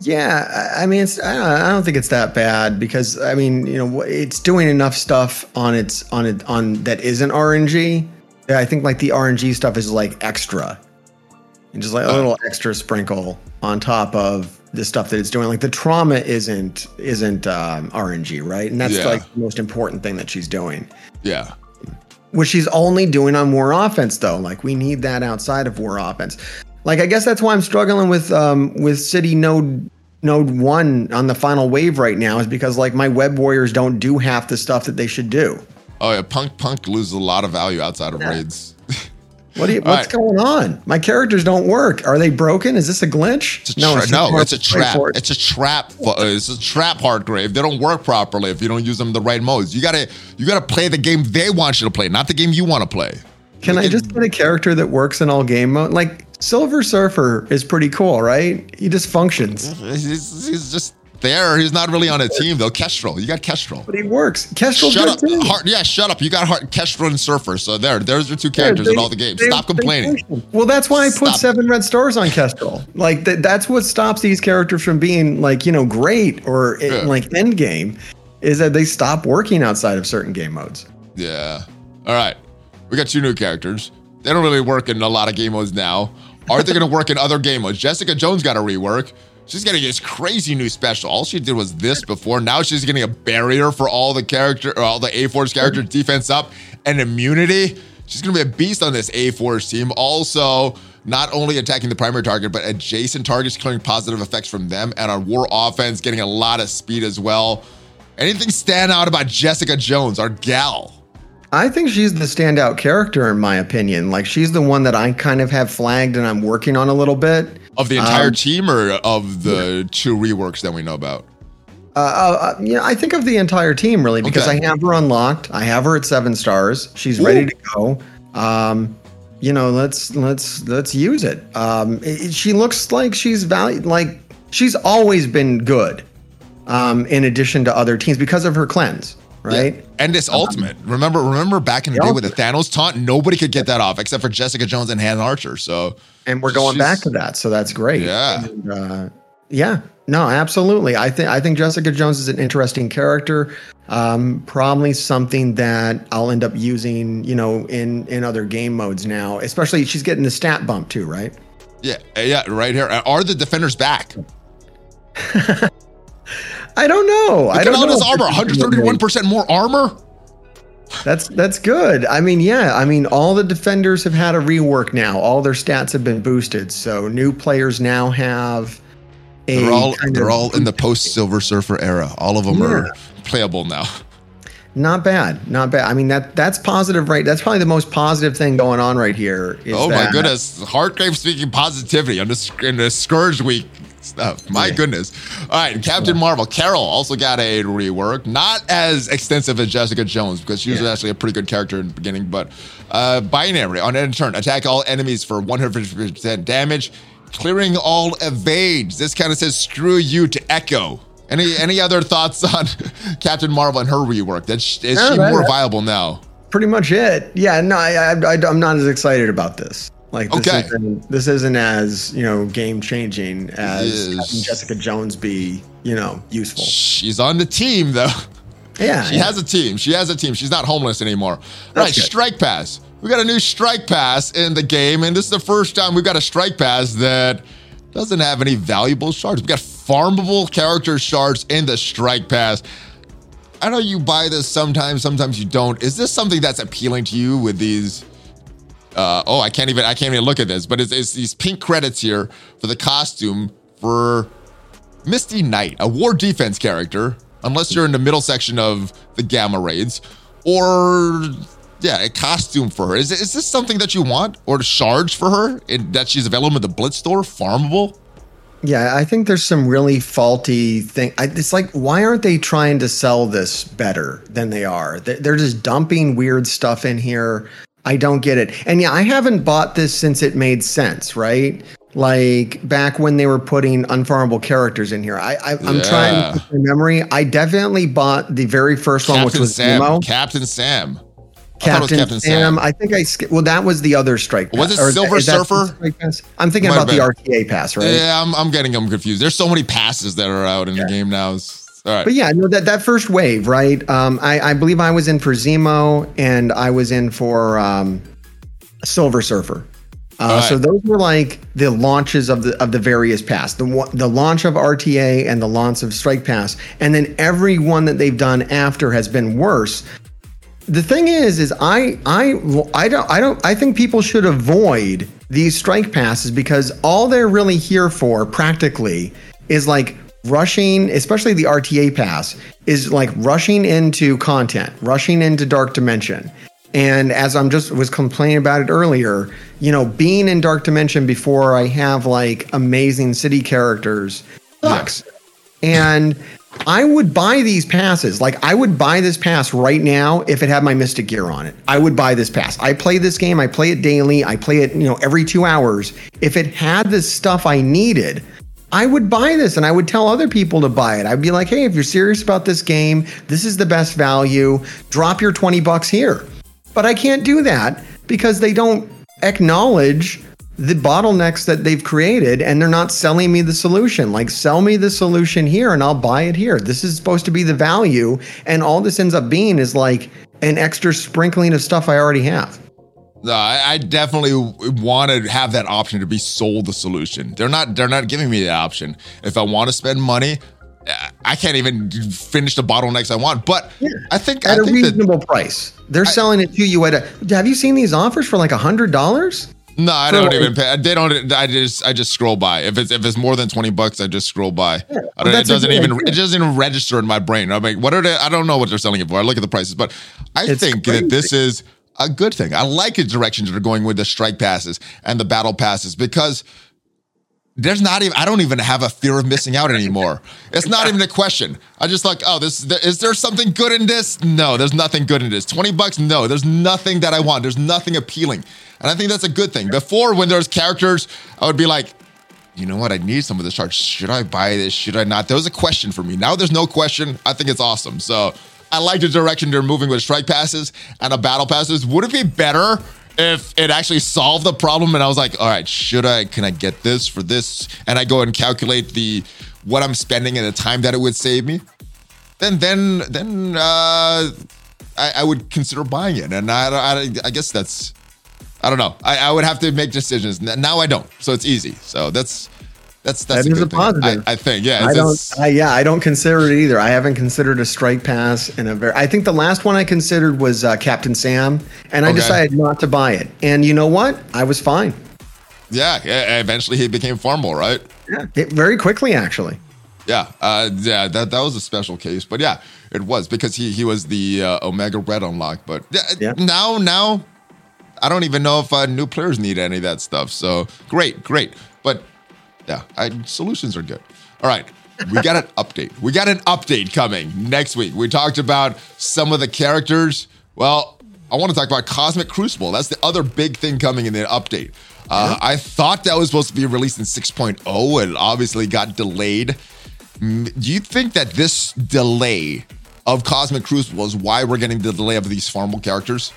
Yeah, I I mean, it's I don't, I don't think it's that bad because I mean, you know, it's doing enough stuff on its on it on that isn't RNG. Yeah, I think like the RNG stuff is like extra, and just like a Uh. little extra sprinkle on top of the stuff that it's doing. Like the trauma isn't isn't um, RNG, right? And that's Yeah. like the most important thing that she's doing. Yeah, which she's only doing on war offense though like we need that outside of war offense like i guess that's why i'm struggling with um with city node node 1 on the final wave right now is because like my web warriors don't do half the stuff that they should do Oh yeah, Punk Punk loses a lot of value outside of raids. what do you, what's right. going on my characters don't work are they broken is this a glitch It's a tra- just no, it's a trap. It's a trap. uh, It's a trap Hartgrave. They don't work properly if you don't use them in the right modes. You gotta you gotta play the game they want you to play, not the game you want to play. can We i just get a character that works in all game mode like silver surfer is pretty cool right he just functions He's, he's just there. He's not really on a team though. Kestrel, you got Kestrel. but he works kestrel's Shut up, too. Heart, yeah, shut up. You got Heart, Kestrel and Surfer. So there, there's your two Yeah, characters they- in all the games. they- Stop they complaining. Well, that's why I put Stop. seven red stars on Kestrel. Like that, that's what stops these characters from being like you know great or eh, Yeah. like end game, is that they stop working outside of certain game modes. Yeah. All right. We got two new characters. They don't really work in a lot of game modes now. Are they going to work in other game modes? Jessica Jones got a rework. She's getting this crazy new special. All she did was this before. Now she's getting a barrier for all the character, or all the A Force characters, mm-hmm. defense up, and immunity. She's going to be a beast on this A Force team. Also, not only attacking the primary target, but adjacent targets, clearing positive effects from them. And on war offense, getting a lot of speed as well. Anything stand out about Jessica Jones, our gal? I think she's the standout character in my opinion. Like she's the one that I kind of have flagged and I'm working on a little bit. Of the entire Um, team or of the two reworks that we know about? Uh, uh, yeah, I think of the entire team really because Okay. I have her unlocked. I have her at seven stars. She's ready to go. Um, you know, let's let's let's use it. Um, it- she looks like she's valued. Like she's always been good. Um, in addition to other teams because of her cleanse, right? Yeah. And this ultimate. Remember, remember back in the The day with the Thanos taunt, nobody could get that off except for Jessica Jones and Hand Archer. So and we're going back to that, so that's great. Yeah. And, uh, yeah. No, absolutely. I think I think Jessica Jones is an interesting character. Um, probably something that I'll end up using, you know, in in other game modes now. Especially she's getting the stat bump too, right? yeah, yeah, right here. Are the defenders back? I don't know. I don't know. this armor. 131% more armor. That's that's good. I mean, yeah. I mean, all the defenders have had a rework now. All their stats have been boosted, so new players now have a. They're all they're all in the post Silver Surfer era. All of them are playable now. Not bad, not bad. I mean that that's positive, right? That's probably the most positive thing going on right here. is Oh my goodness, Hartgrave speaking positivity on this in the Scourge Week stuff. My Yeah. goodness. All right, Captain Marvel. Carol also got a rework, not as extensive as Jessica Jones because she was Yeah. actually a pretty good character in the beginning. But uh, binary on end turn, attack all enemies for 150% damage, clearing all evades. This kind of says screw you to Echo. Any any other thoughts on Captain Marvel and her rework? That is sh- is she more viable now? pretty much it. Yeah, no, I, I, I am not as excited about this. Like this Okay. isn't this isn't as you know game changing as Yes. Jessica Jones be you know useful. She's on the team though. Yeah, She has a team. She has a team. She's not homeless anymore. right, good. Strike Pass. We got a new Strike Pass in the game, and this is the first time we've got a Strike Pass that doesn't have any valuable shards. We got farmable character shards in the Strike Pass. I know you buy this sometimes, sometimes you don't. Is this something that's appealing to you with these? Uh, oh, I can't even I can't even look at this, but it's, it's these pink credits here for the costume for Misty Knight, a war defense character, unless you're in the middle section of the Gamma Raids, or yeah, a costume for her. Is, is this something that you want, or shards for her in, that she's available in the Blitz store, farmable? Yeah, I think there's some really faulty thing. I, it's like, why aren't they trying to sell this better than they are? They- They're just dumping weird stuff in here. I don't get it. And yeah, I haven't bought this since it made sense, right? Like back when they were putting unfarmable characters in here. I, I I'm Yeah. trying to memory. I definitely bought the very first one, which was Sam. Zemo. Captain Sam. Captain, Captain Sam. Sam. I think I sk- well, that was the other strike. Was it or Silver that Surfer? I'm thinking Might about the RTA pass, right? Yeah, I'm, I'm getting them confused. There's so many passes that are out in the game now. It's- right. But yeah, no, that, that first wave, right? Um, I, I believe I was in for Zemo and I was in for um, Silver Surfer. Uh, right. So those were like the launches of the of the various pass, the the launch of RTA and the launch of Strike Pass, and then every one that they've done after has been worse. The thing is, is I I I don't I don't I think people should avoid these strike passes because all they're really here for practically is like rushing, especially the RTA pass, is like rushing into content, rushing into Dark Dimension. And as I'm just was complaining about it earlier, you know, being in Dark Dimension before I have like amazing city characters sucks. And I would buy these passes. Like I would buy this pass right now if it had my Mystic gear on it. I would buy this pass. I play this game. I play it daily. I play it, you know, every two hours. If it had the stuff I needed, I would buy this and I would tell other people to buy it. I'd be like, hey, if you're serious about this game, this is the best value. Drop your 20 bucks here. But I can't do that because they don't acknowledge the bottlenecks that they've created and they're not selling me the solution. Like, sell me the solution here and I'll buy it here. This is supposed to be the value. And all this ends up being is like an extra sprinkling of stuff I already have. No, I, I definitely want to have that option to be sold the solution. They're not. They're not giving me the option. If I want to spend money, I can't even finish the bottlenecks I want. But I think At I a think that reasonable price. They're selling it to you at a. Have you seen these offers for like a hundred dollars? no, I don't even pay. They don't. I just I just scroll by. If it's if it's more than twenty bucks, I just scroll by. I don't, it doesn't even idea. it doesn't even register in my brain. I'm like, what are they? I don't know what they're selling it for. I look at the prices, but I It's think that this is a good thing. I like the directions that are going with the strike passes and the battle passes because there's not even I don't even have a fear of missing out anymore. It's not even a question. I just like, oh, this is there something good in this? No, there's nothing good in this. 20 bucks? No, there's nothing that I want. There's nothing appealing. And I think that's a good thing. Before when there's characters, I would be like, you know what? I need some of this charge. Should I buy this? Should I not? There was a question for me. Now there's no question. I think it's awesome. So I like the direction they're moving with strike passes and a battle passes. Would it be better if it actually solved the problem and I was like, all right, should I, can I get this for this? And I go and calculate the, what I'm spending and the time that it would save me. Then, then, then, uh, I, I would consider buying it. And I, I, I guess that's, I don't know. I, I would have to make decisions. Now I don't. So it's easy. So that's, that's that's that a, is a positive. I, I, think, yeah. I don't. I, yeah, I don't consider it either. I haven't considered a strike pass in a very. I think the last one I considered was uh, Captain Sam, and I okay. decided not to buy it. And you know what? I was fine. Yeah, yeah. Eventually, he became Farmable, right? Yeah, it, very quickly, actually. Yeah, uh, yeah. That that was a special case, but yeah, it was because he he was the uh, Omega Red unlock. But yeah, yeah. now now, I don't even know if uh, new players need any of that stuff. So great, great. But yeah, I, solutions are good. All right. We got an update. We got an update coming next week. We talked about some of the characters. Well, I want to talk about Cosmic Crucible. That's the other big thing coming in the update. Uh, I thought that was supposed to be released in 6.0 and obviously got delayed. Do you think that this delay of Cosmic Crucible is why we're getting the delay of these farmable characters?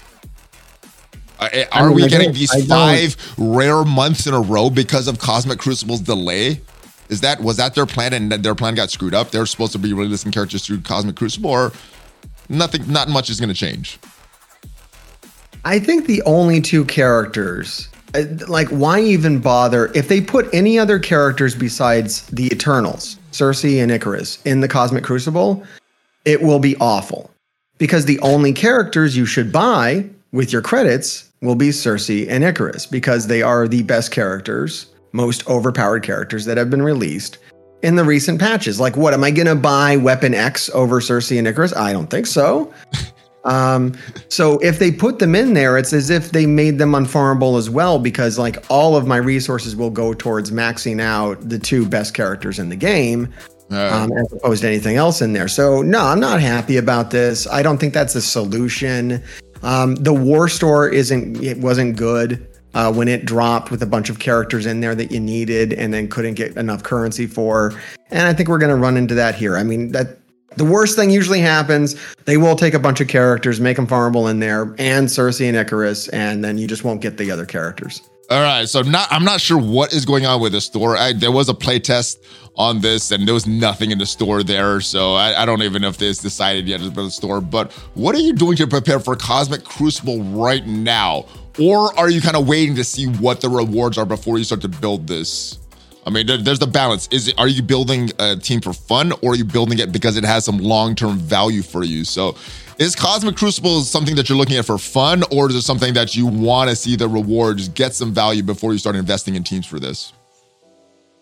Are I mean, we getting these five rare months in a row because of Cosmic Crucible's delay? Is that was that their plan and their plan got screwed up? They're supposed to be releasing characters through Cosmic Crucible, or nothing? Not much is going to change. I think the only two characters, uh, like, why even bother if they put any other characters besides the Eternals, Sersi and Icarus, in the Cosmic Crucible? It will be awful because the only characters you should buy with your credits will be Sersi and Icarus because they are the best characters, most overpowered characters that have been released in the recent patches. Like, what am I going to buy Weapon X over Sersi and Icarus? I don't think so. um, so if they put them in there, it's as if they made them unfarmable as well because like all of my resources will go towards maxing out the two best characters in the game. Um, as opposed to anything else in there. So, no, I'm not happy about this. I don't think that's a solution. Um, the War Store isn't it wasn't good uh, when it dropped with a bunch of characters in there that you needed and then couldn't get enough currency for. And I think we're going to run into that here. I mean that the worst thing usually happens. They will take a bunch of characters, make them farmable in there, and Sersi and Icarus, and then you just won't get the other characters. All right, so not I'm not sure what is going on with the store. I, there was a playtest on this, and there was nothing in the store there, so I, I don't even know if this decided yet about the store. But what are you doing to prepare for Cosmic Crucible right now, or are you kind of waiting to see what the rewards are before you start to build this? I mean, there, there's the balance. Is are you building a team for fun, or are you building it because it has some long term value for you? So is Cosmic Crucible something that you're looking at for fun, or is it something that you want to see the rewards get some value before you start investing in teams for this?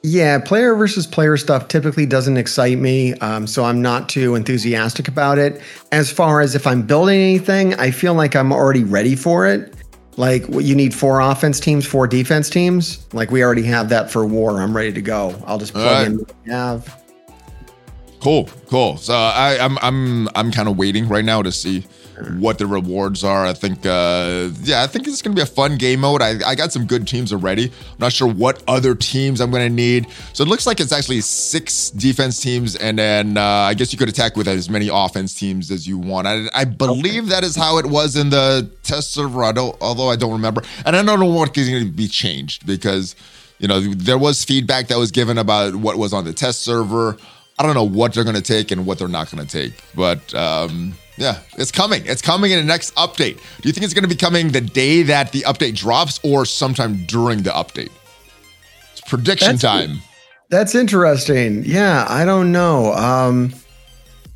Yeah, player versus player stuff typically doesn't excite me, um, so I'm not too enthusiastic about it. As far as if I'm building anything, I feel like I'm already ready for it. Like you need four offense teams, four defense teams. Like we already have that for war. I'm ready to go. I'll just plug right. in what we have. Cool, cool. So I, I'm I'm I'm kind of waiting right now to see what the rewards are. I think, uh, yeah, I think it's going to be a fun game mode. I, I got some good teams already. I'm not sure what other teams I'm going to need. So it looks like it's actually six defense teams, and then uh, I guess you could attack with as many offense teams as you want. I, I believe okay. that is how it was in the test server. I don't, although I don't remember, and I don't know what is going to be changed because you know there was feedback that was given about what was on the test server. I don't know what they're going to take and what they're not going to take. But um, yeah, it's coming. It's coming in the next update. Do you think it's going to be coming the day that the update drops or sometime during the update? It's prediction that's, time. That's interesting. Yeah, I don't know. Um,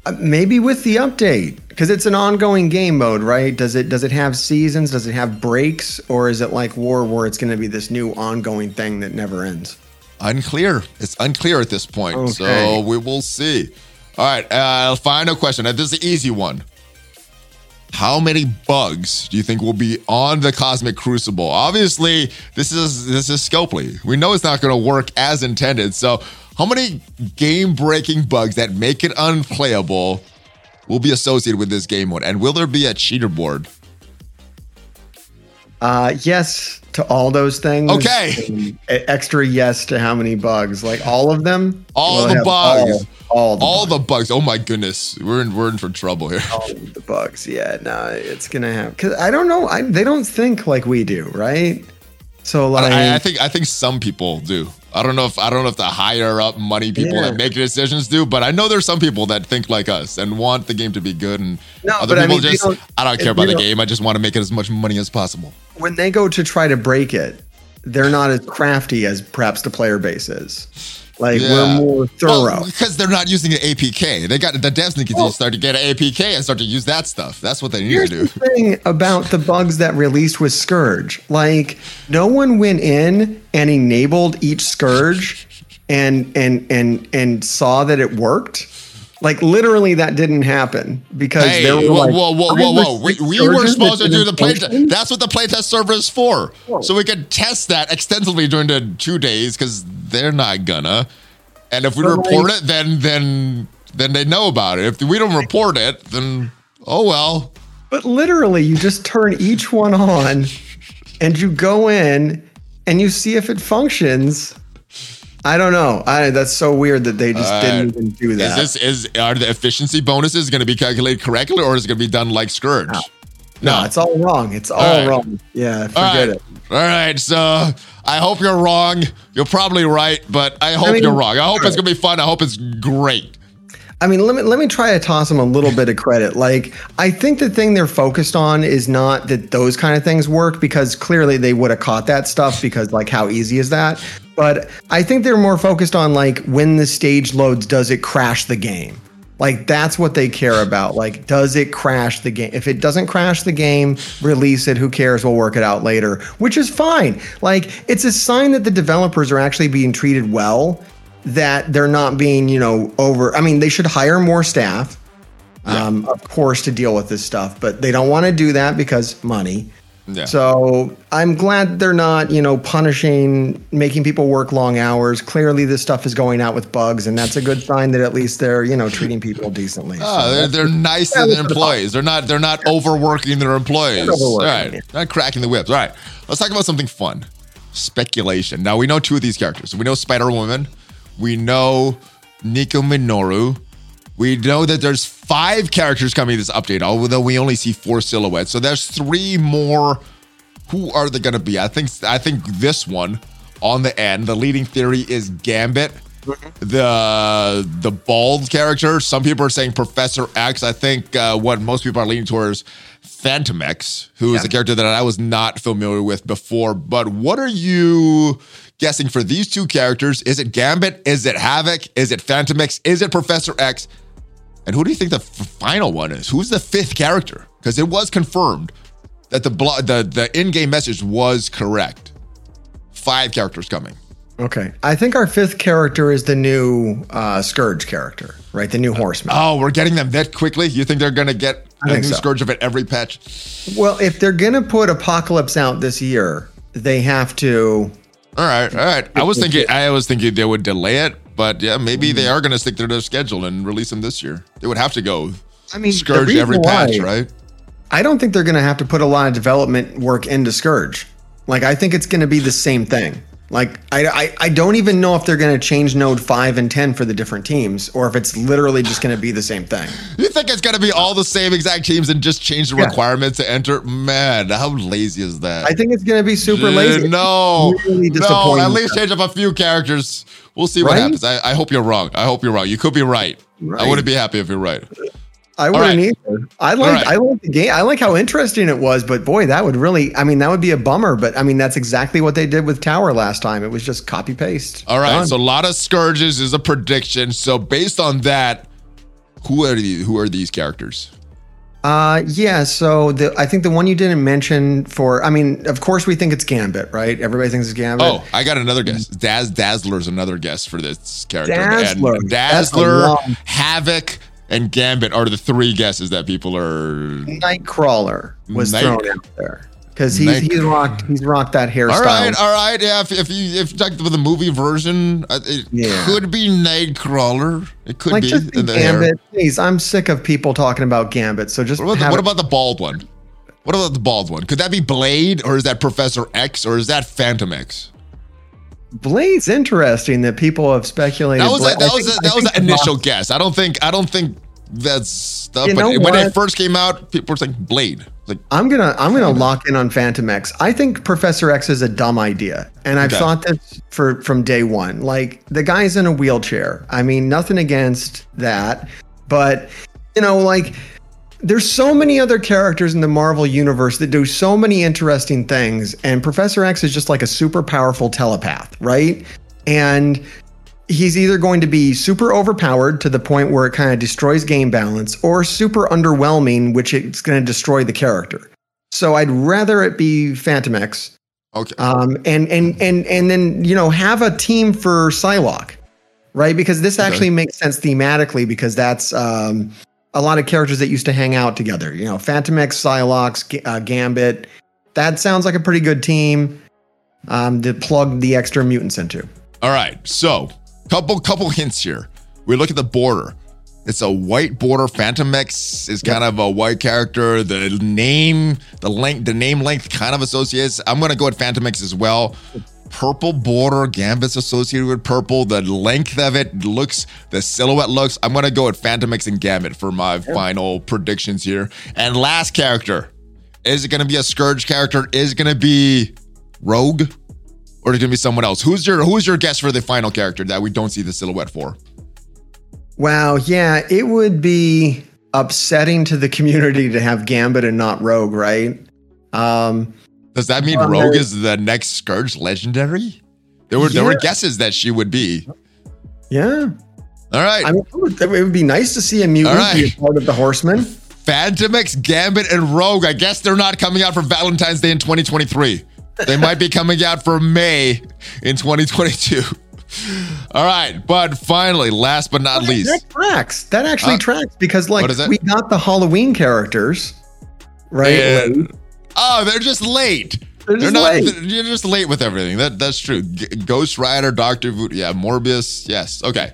uh, maybe with the update because it's an ongoing game mode, right? Does it does it have seasons? Does it have breaks, or is it like War, where it's going to be this new ongoing thing that never ends? Unclear. It's unclear at this point. Okay. So we will see. All right. Uh, final question. This is an easy one. How many bugs do you think will be on the Cosmic Crucible? Obviously, this is this is Scopely. We know it's not going to work as intended. So, how many game-breaking bugs that make it unplayable will be associated with this game mode? And will there be a cheater board? Uh, yes to all those things. Okay. Extra yes to how many bugs? Like all of them? All the bugs. All, all the All bugs. the bugs. Oh my goodness, we're in we're in for trouble here. all the bugs. Yeah, no, it's gonna happen. because I don't know. I, they don't think like we do, right? So like, I, I think I think some people do. I don't know if I don't know if the higher up money people Yeah. that make decisions do, but I know there's some people that think like us and want the game to be good, and No, other but I people mean, just don't- I don't care about the game. I just want to make it as much money as possible. when they go to try to break it, they're not as crafty as perhaps the player base is. Like Yeah. we're more thorough. Well, because they're not using an APK. They got the devs need to Well- start to get an APK and start to use that stuff. That's what they need Here's to the do. thing about the bugs that released with Scourge. Like, no one went in and enabled each Scourge and and and and saw that it worked. Like literally, that didn't happen because Hey, there were whoa, like whoa, whoa, whoa, whoa! We, we were supposed to do the playtest. That's what the playtest server is for, Whoa. so we could test that extensively during the two days because they're not gonna. And if we report like- it, then then then they know about it. If we don't report it, then oh well. But literally, you just turn each one on and you go in and you see if it functions. I don't know. I that's so weird that they just Uh, didn't even do that. Is this is are the efficiency bonuses going to be calculated correctly, or is it going to be done like Scourge? no, it's all wrong. It's all right. wrong. Yeah, forget All right. it. All right. So I hope you're wrong. You're probably right, but I hope mean, you're wrong. I hope it's gonna be fun. I hope it's great. I mean, let me let me try to toss them a little bit of credit. Like, I think the thing they're focused on is not that those kind of things work because clearly they would have caught that stuff because like how easy is that? But I think they're more focused on like when the stage loads, does it crash the game? Like that's what they care about. Like, does it crash the game? If it doesn't crash the game, release it. Who cares? We'll work it out later, which is fine. Like, it's a sign that the developers are actually being treated well that they're not being, you know, over. I mean, they should hire more staff, um, of course, to deal with this stuff, but they don't want to do that because money. Yeah. So I'm glad they're not, you know, punishing, making people work long hours. Clearly, this stuff is going out with bugs, and that's a good sign that at least they're, you know, treating people decently. Oh, So they're, they're nice to their employees. They're not they're not overworking their employees. Overworking, right, not cracking the whips. All right, let's talk about something fun. Speculation. Now we know two of these characters. We know Spider Woman. We know Nico Minoru. We know that there's five characters coming in this update, although we only see four silhouettes. So there's three more. Who are they going to be? I think I think this one on the end. The leading theory is Gambit the the bald character. Some people are saying Professor X. I think uh, what most people are leaning towards Phantom X, who is Yeah. a character that I was not familiar with before. But what are you guessing for these two characters? Is it Gambit? Is it Havoc? Is it Phantom X? Is it Professor X? And who do you think the f- final one is? Who's the fifth character? Because it was confirmed that the blo- the the in-game message was correct. Five characters coming. okay, I think our fifth character is the new uh, Scourge character, right? The new Horseman. Oh, we're getting them that quickly? You think they're gonna get a new so. scourge of it every patch? Well, if they're gonna put Apocalypse out this year, they have to. All right, all right. I was thinking I was thinking they would delay it, but yeah, maybe they mm. are gonna stick to their schedule and release them this year. They would have to go I mean, scourge every patch, why- right? I don't think they're going to have to put a lot of development work into Scourge. Like, I think it's going to be the same thing. Like, I, I, I don't even know if they're going to change Node 5 and 10 for the different teams or if it's literally just going to be the same thing. You think it's gonna be all the same exact teams and just change the Yeah. requirements to enter? Man, how lazy is that? I think it's going to be super Dude, lazy. No, Really no. At least change up a few characters. We'll see what Right? happens. I, I hope you're wrong. I hope you're wrong. You could be right. I wouldn't be happy if you're right. I wouldn't right. either. I like right. I like the game. I like how interesting it was, but boy, that would really I mean, that would be a bummer, but I mean that's exactly what they did with Tower last time. It was just copy paste. All right, Done. so a lot of scourges is a prediction. So based on that, who are these? Who are these characters? Uh, yeah. So the I think the one you didn't mention for I mean, of course we think it's Gambit, right? Everybody thinks it's Gambit. Oh, I got another guess. Daz Dazzler's another guess for this character. Dazzler. And Dazzler, Havoc, and Gambit are the three guesses that people are. Nightcrawler was Night- thrown out there because he's Night- he's rocked he's rocked that hairstyle. All right, all right. Yeah, if, if you if you talk about the movie version, uh, it Yeah. could be Nightcrawler. It could like be just in the hair. Gambit. Please, I'm sick of people talking about Gambit. So just What about, the, what about the bald one? What about the bald one? Could that be Blade, or is that Professor X, or is that Phantom X? Blade's interesting that people have speculated. That was a, that was think- a, that was an the initial guess. I don't think I don't think that's stuff. You but when it first came out, people were saying Blade. Like I'm gonna I'm gonna lock in on Phantom X. I think Professor X is a dumb idea, and I've Okay. thought this for from day one. Like the guy's in a wheelchair. I mean, nothing against that, but you know, like there's so many other characters in the Marvel universe that do so many interesting things, and Professor X is just like a super powerful telepath, right? And he's either going to be super overpowered to the point where it kind of destroys game balance or super underwhelming which it's going to destroy the character so i'd rather it be phantom x okay, um, and and and and then you know have a team for psylocke right because this Okay. actually makes sense thematically because that's um, a lot of characters that used to hang out together you know phantom x psylocke uh, gambit that sounds like a pretty good team um, to plug the extra mutants into all right. So couple couple hints here. We look at the border. It's a white border. Phantom X is kind of a white character. The name, the length, the name length kind of associates. I'm gonna go with Phantom X as well. Purple border, Gambit's associated with purple. The length of it looks, the silhouette looks. I'm gonna go with Phantom X and Gambit for my final predictions here. And last character, is it gonna be a Scourge character? Is it gonna be Rogue? Or is it gonna be someone else? Who's your who's your guess for the final character that we don't see the silhouette for? Wow, yeah, it would be upsetting to the community to have Gambit and not Rogue, right? Um, Does that mean Rogue is the next Scourge legendary? There were there were guesses that she would be. yeah, All right. I mean, it would, it would be nice to see a mutant be a part of the Horsemen. Phantom X, Gambit, and Rogue. I guess they're not coming out for Valentine's Day in 2023. They might be coming out for May in 2022. All right, but finally, last but not That least, tracks. That actually Huh? tracks because, like, What is it? we got the Halloween characters, right? And- oh, they're just late. They're just not. late. You're just late with everything. That that's true. G- Ghost Rider, Doctor Voodoo, yeah, Morbius, yes. Okay,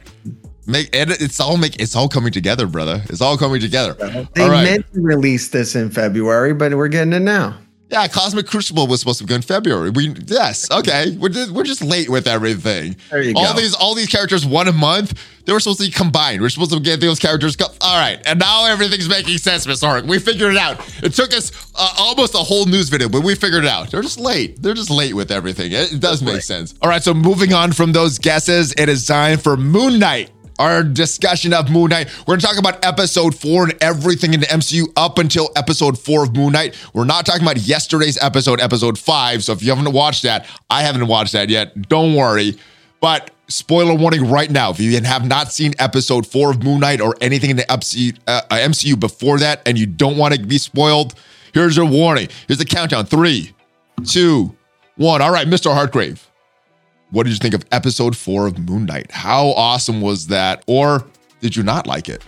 make and it's all make it's all coming together, brother. It's all coming together. They all right. meant to release this in February, but we're getting it now. Yeah, Cosmic Crucible was supposed to go in February. We yes, okay. We're just, we're just late with everything. There you all go. these all these characters one a month. They were supposed to be combined. We're supposed to get those characters. Co- all right, and now everything's making sense, Miss Hart. We figured it out. It took us uh, almost a whole news video, but we figured it out. They're just late. They're just late with everything. It, it does make sense. All right, so moving on from those guesses, it is time for Moon Knight our discussion of Moon Knight. We're going to talk about episode four and everything in the MCU up until episode four of Moon Knight. We're not talking about yesterday's episode, episode five. So if you haven't watched that, I haven't watched that yet. Don't worry. But spoiler warning right now if you have not seen episode four of Moon Knight or anything in the MCU, uh, MCU before that and you don't want to be spoiled, here's your warning. Here's the countdown three, two, one. All right, Mr. Hartgrave. What did you think of episode four of Moon Knight? How awesome was that? Or did you not like it?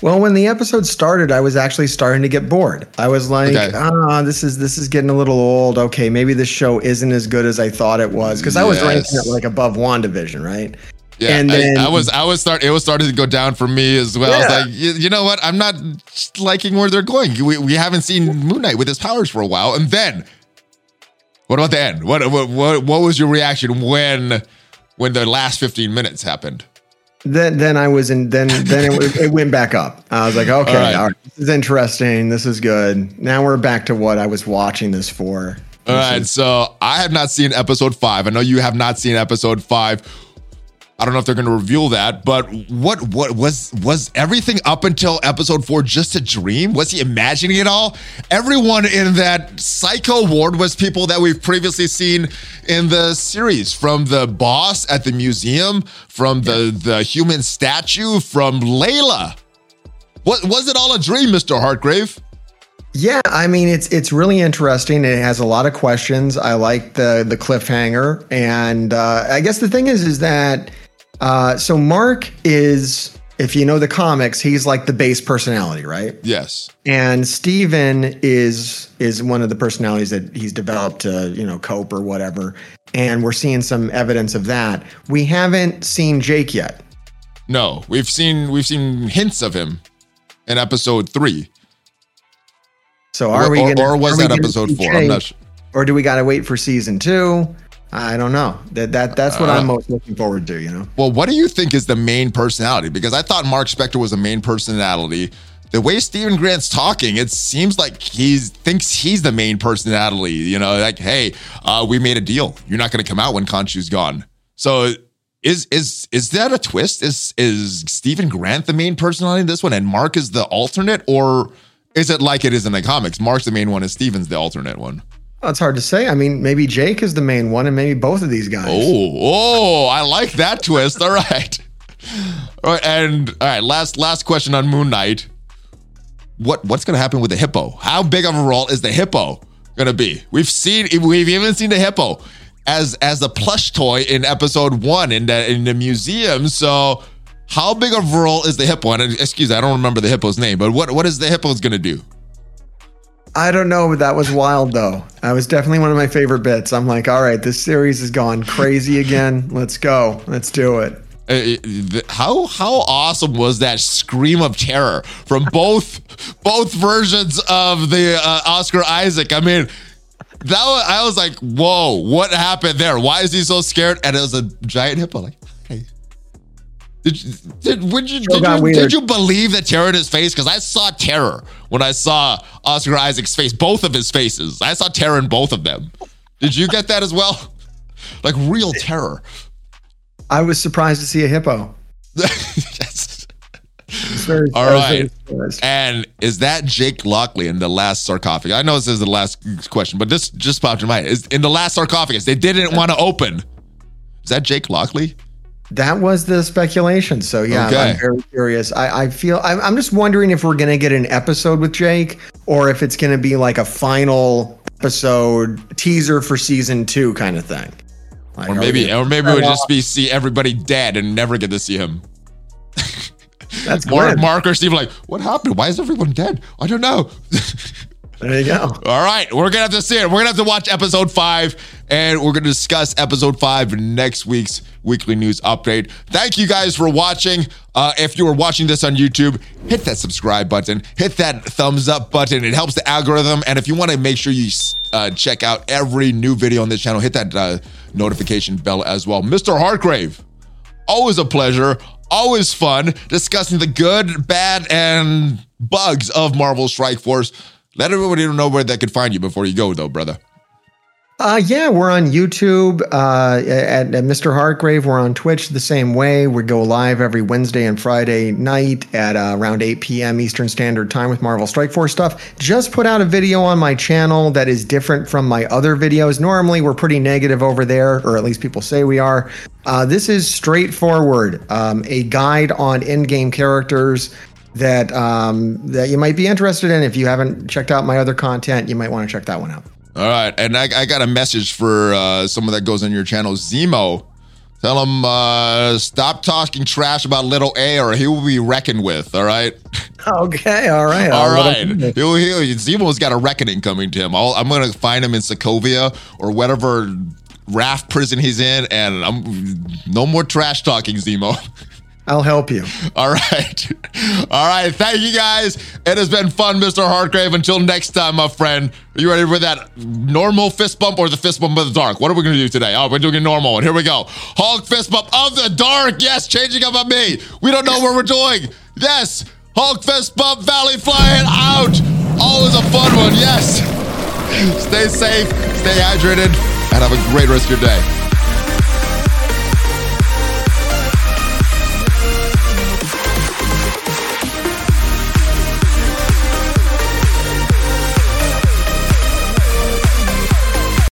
Well, when the episode started, I was actually starting to get bored. I was like, Okay. ah, this is this is getting a little old. Okay, maybe this show isn't as good as I thought it was because I was Yes. ranking it like above WandaVision, right? Yeah, And I- then- I, was I was start it was starting to go down for me as well. I was like, you, you know what? I'm not liking where they're going. We, we haven't seen Moon Knight with his powers for a while. And then, what about the end? What what what, what was your reaction when when the last 15 minutes happened? Then then I was in then then it, it went back up. I was like, okay, All right. all right, this is interesting. This is good. Now we're back to what I was watching this for. All right, so I have not seen episode five. I know you have not seen episode five. I don't know if they're going to reveal that, but what what was was everything up until episode four just a dream? Was he imagining it all? Everyone in that psycho ward was people that we've previously seen in the series, from the boss at the museum, from the the human statue, from Layla. What was it all a dream, Mister Hartgrave? Yeah, I mean it's it's really interesting. It has a lot of questions. I like the the cliffhanger, and uh, I guess the thing is is that uh, so Mark is if you know the comics, he's like the base personality, right? Yes. And Steven is is one of the personalities that he's developed to, you know, cope or whatever. And we're seeing some evidence of that. We haven't seen Jake yet. No, we've seen we've seen hints of him in episode three. So are or, we gonna, or was that episode see four? I'm not sure. Or do we gotta wait for season two? I don't know. That that that's what Uh, I'm most looking forward to, you know. Well, what do you think is the main personality? Because I thought Mark Spector was the main personality. The way Steven Grant's talking, it seems like he thinks he's the main personality. You know, like, hey, uh, we made a deal. You're not going to come out when Khonshu's gone. So, is is is that a twist? Is is Steven Grant the main personality in this one, and Mark is the alternate, or is it like it is in the comics? Mark's the main one, and Steven's the alternate one. It's hard to say. I mean, maybe Jake is the main one, and maybe both of these guys. Oh, oh, I like that twist. All right. All right, and all right, last last question on Moon Knight. What what's gonna happen with the hippo? How big of a role is the hippo gonna be? We've seen we've even seen the hippo as as a plush toy in episode one in the in the museum. So how big of a role is the hippo? And excuse me, I don't remember the hippo's name, but what what is the hippo's gonna do? I don't know, but that was wild though. That was definitely one of my favorite bits. I'm like, all right, this series has gone crazy again. Let's go. Let's do it. Uh, how how awesome was that scream of terror from both both versions of the uh, Oscar Isaac? I mean, that was, I was like, whoa, what happened there? Why is he so scared? And it was a giant hippo. Like, did you, did, would you, did, you did you believe the terror in his face? Because I saw terror when I saw Oscar Isaac's face, both of his faces. I saw terror in both of them. Did you get that as well? Like real terror. I was surprised to see a hippo. Yes. Very, All right. And is that Jake Lockley in the last sarcophagus? I know this is the last question, but this just popped in my mind. Is in the last sarcophagus they didn't want to open? Is that Jake Lockley? That was the speculation. So yeah, Okay. I'm very curious. I, I feel I'm, I'm just wondering if we're gonna get an episode with Jake, or if it's gonna be like a final episode teaser for season two kind of thing. Like, Or maybe, or maybe we'll just be see everybody dead and never get to see him. that's Mark. Mark or Steve, like, what happened? Why is everyone dead? I don't know. There you go. All right, we're gonna have to see it. We're gonna have to watch episode five, and we're gonna discuss episode five next week's weekly news update. Thank you guys for watching. Uh, if you are watching this on YouTube, hit that subscribe button, hit that thumbs up button. It helps the algorithm. And if you want to make sure you uh, check out every new video on this channel, hit that uh, notification bell as well. Mr. Hartgrave, always a pleasure, always fun discussing the good, bad, and bugs of Marvel Strike Force. Let everybody know where they could find you before you go, though, brother. Uh, yeah, we're on YouTube uh, at, at Mr. Hartgrave. We're on Twitch the same way. We go live every Wednesday and Friday night at uh, around 8 p.m. Eastern Standard Time with Marvel Strike Force stuff. Just put out a video on my channel that is different from my other videos. Normally, we're pretty negative over there, or at least people say we are. Uh, this is straightforward, um, a guide on in-game characters that um, that you might be interested in. If you haven't checked out my other content, you might want to check that one out. All right, and I, I got a message for uh, someone that goes on your channel, Zemo. Tell him uh, stop talking trash about Little A, or he will be reckoned with. All right, Okay, all right. all right. He'll, he'll, Zemo's got a reckoning coming to him. I'll, I'm gonna find him in Sokovia or whatever raft prison he's in, and I'm no more trash talking, Zemo. I'll help you. All right. All right. Thank you guys. It has been fun, Mr. Hartgrave. Until next time, my friend. Are you ready for that normal fist bump or the fist bump of the dark? What are we going to do today? Oh, we're doing a normal one. Here we go. Hulk fist bump of the dark. Yes, changing up on me. We don't know what we're doing. Yes. Hulk fist bump, Valley flying out. Always a fun one. Yes. Stay safe, stay hydrated, and have a great rest of your day.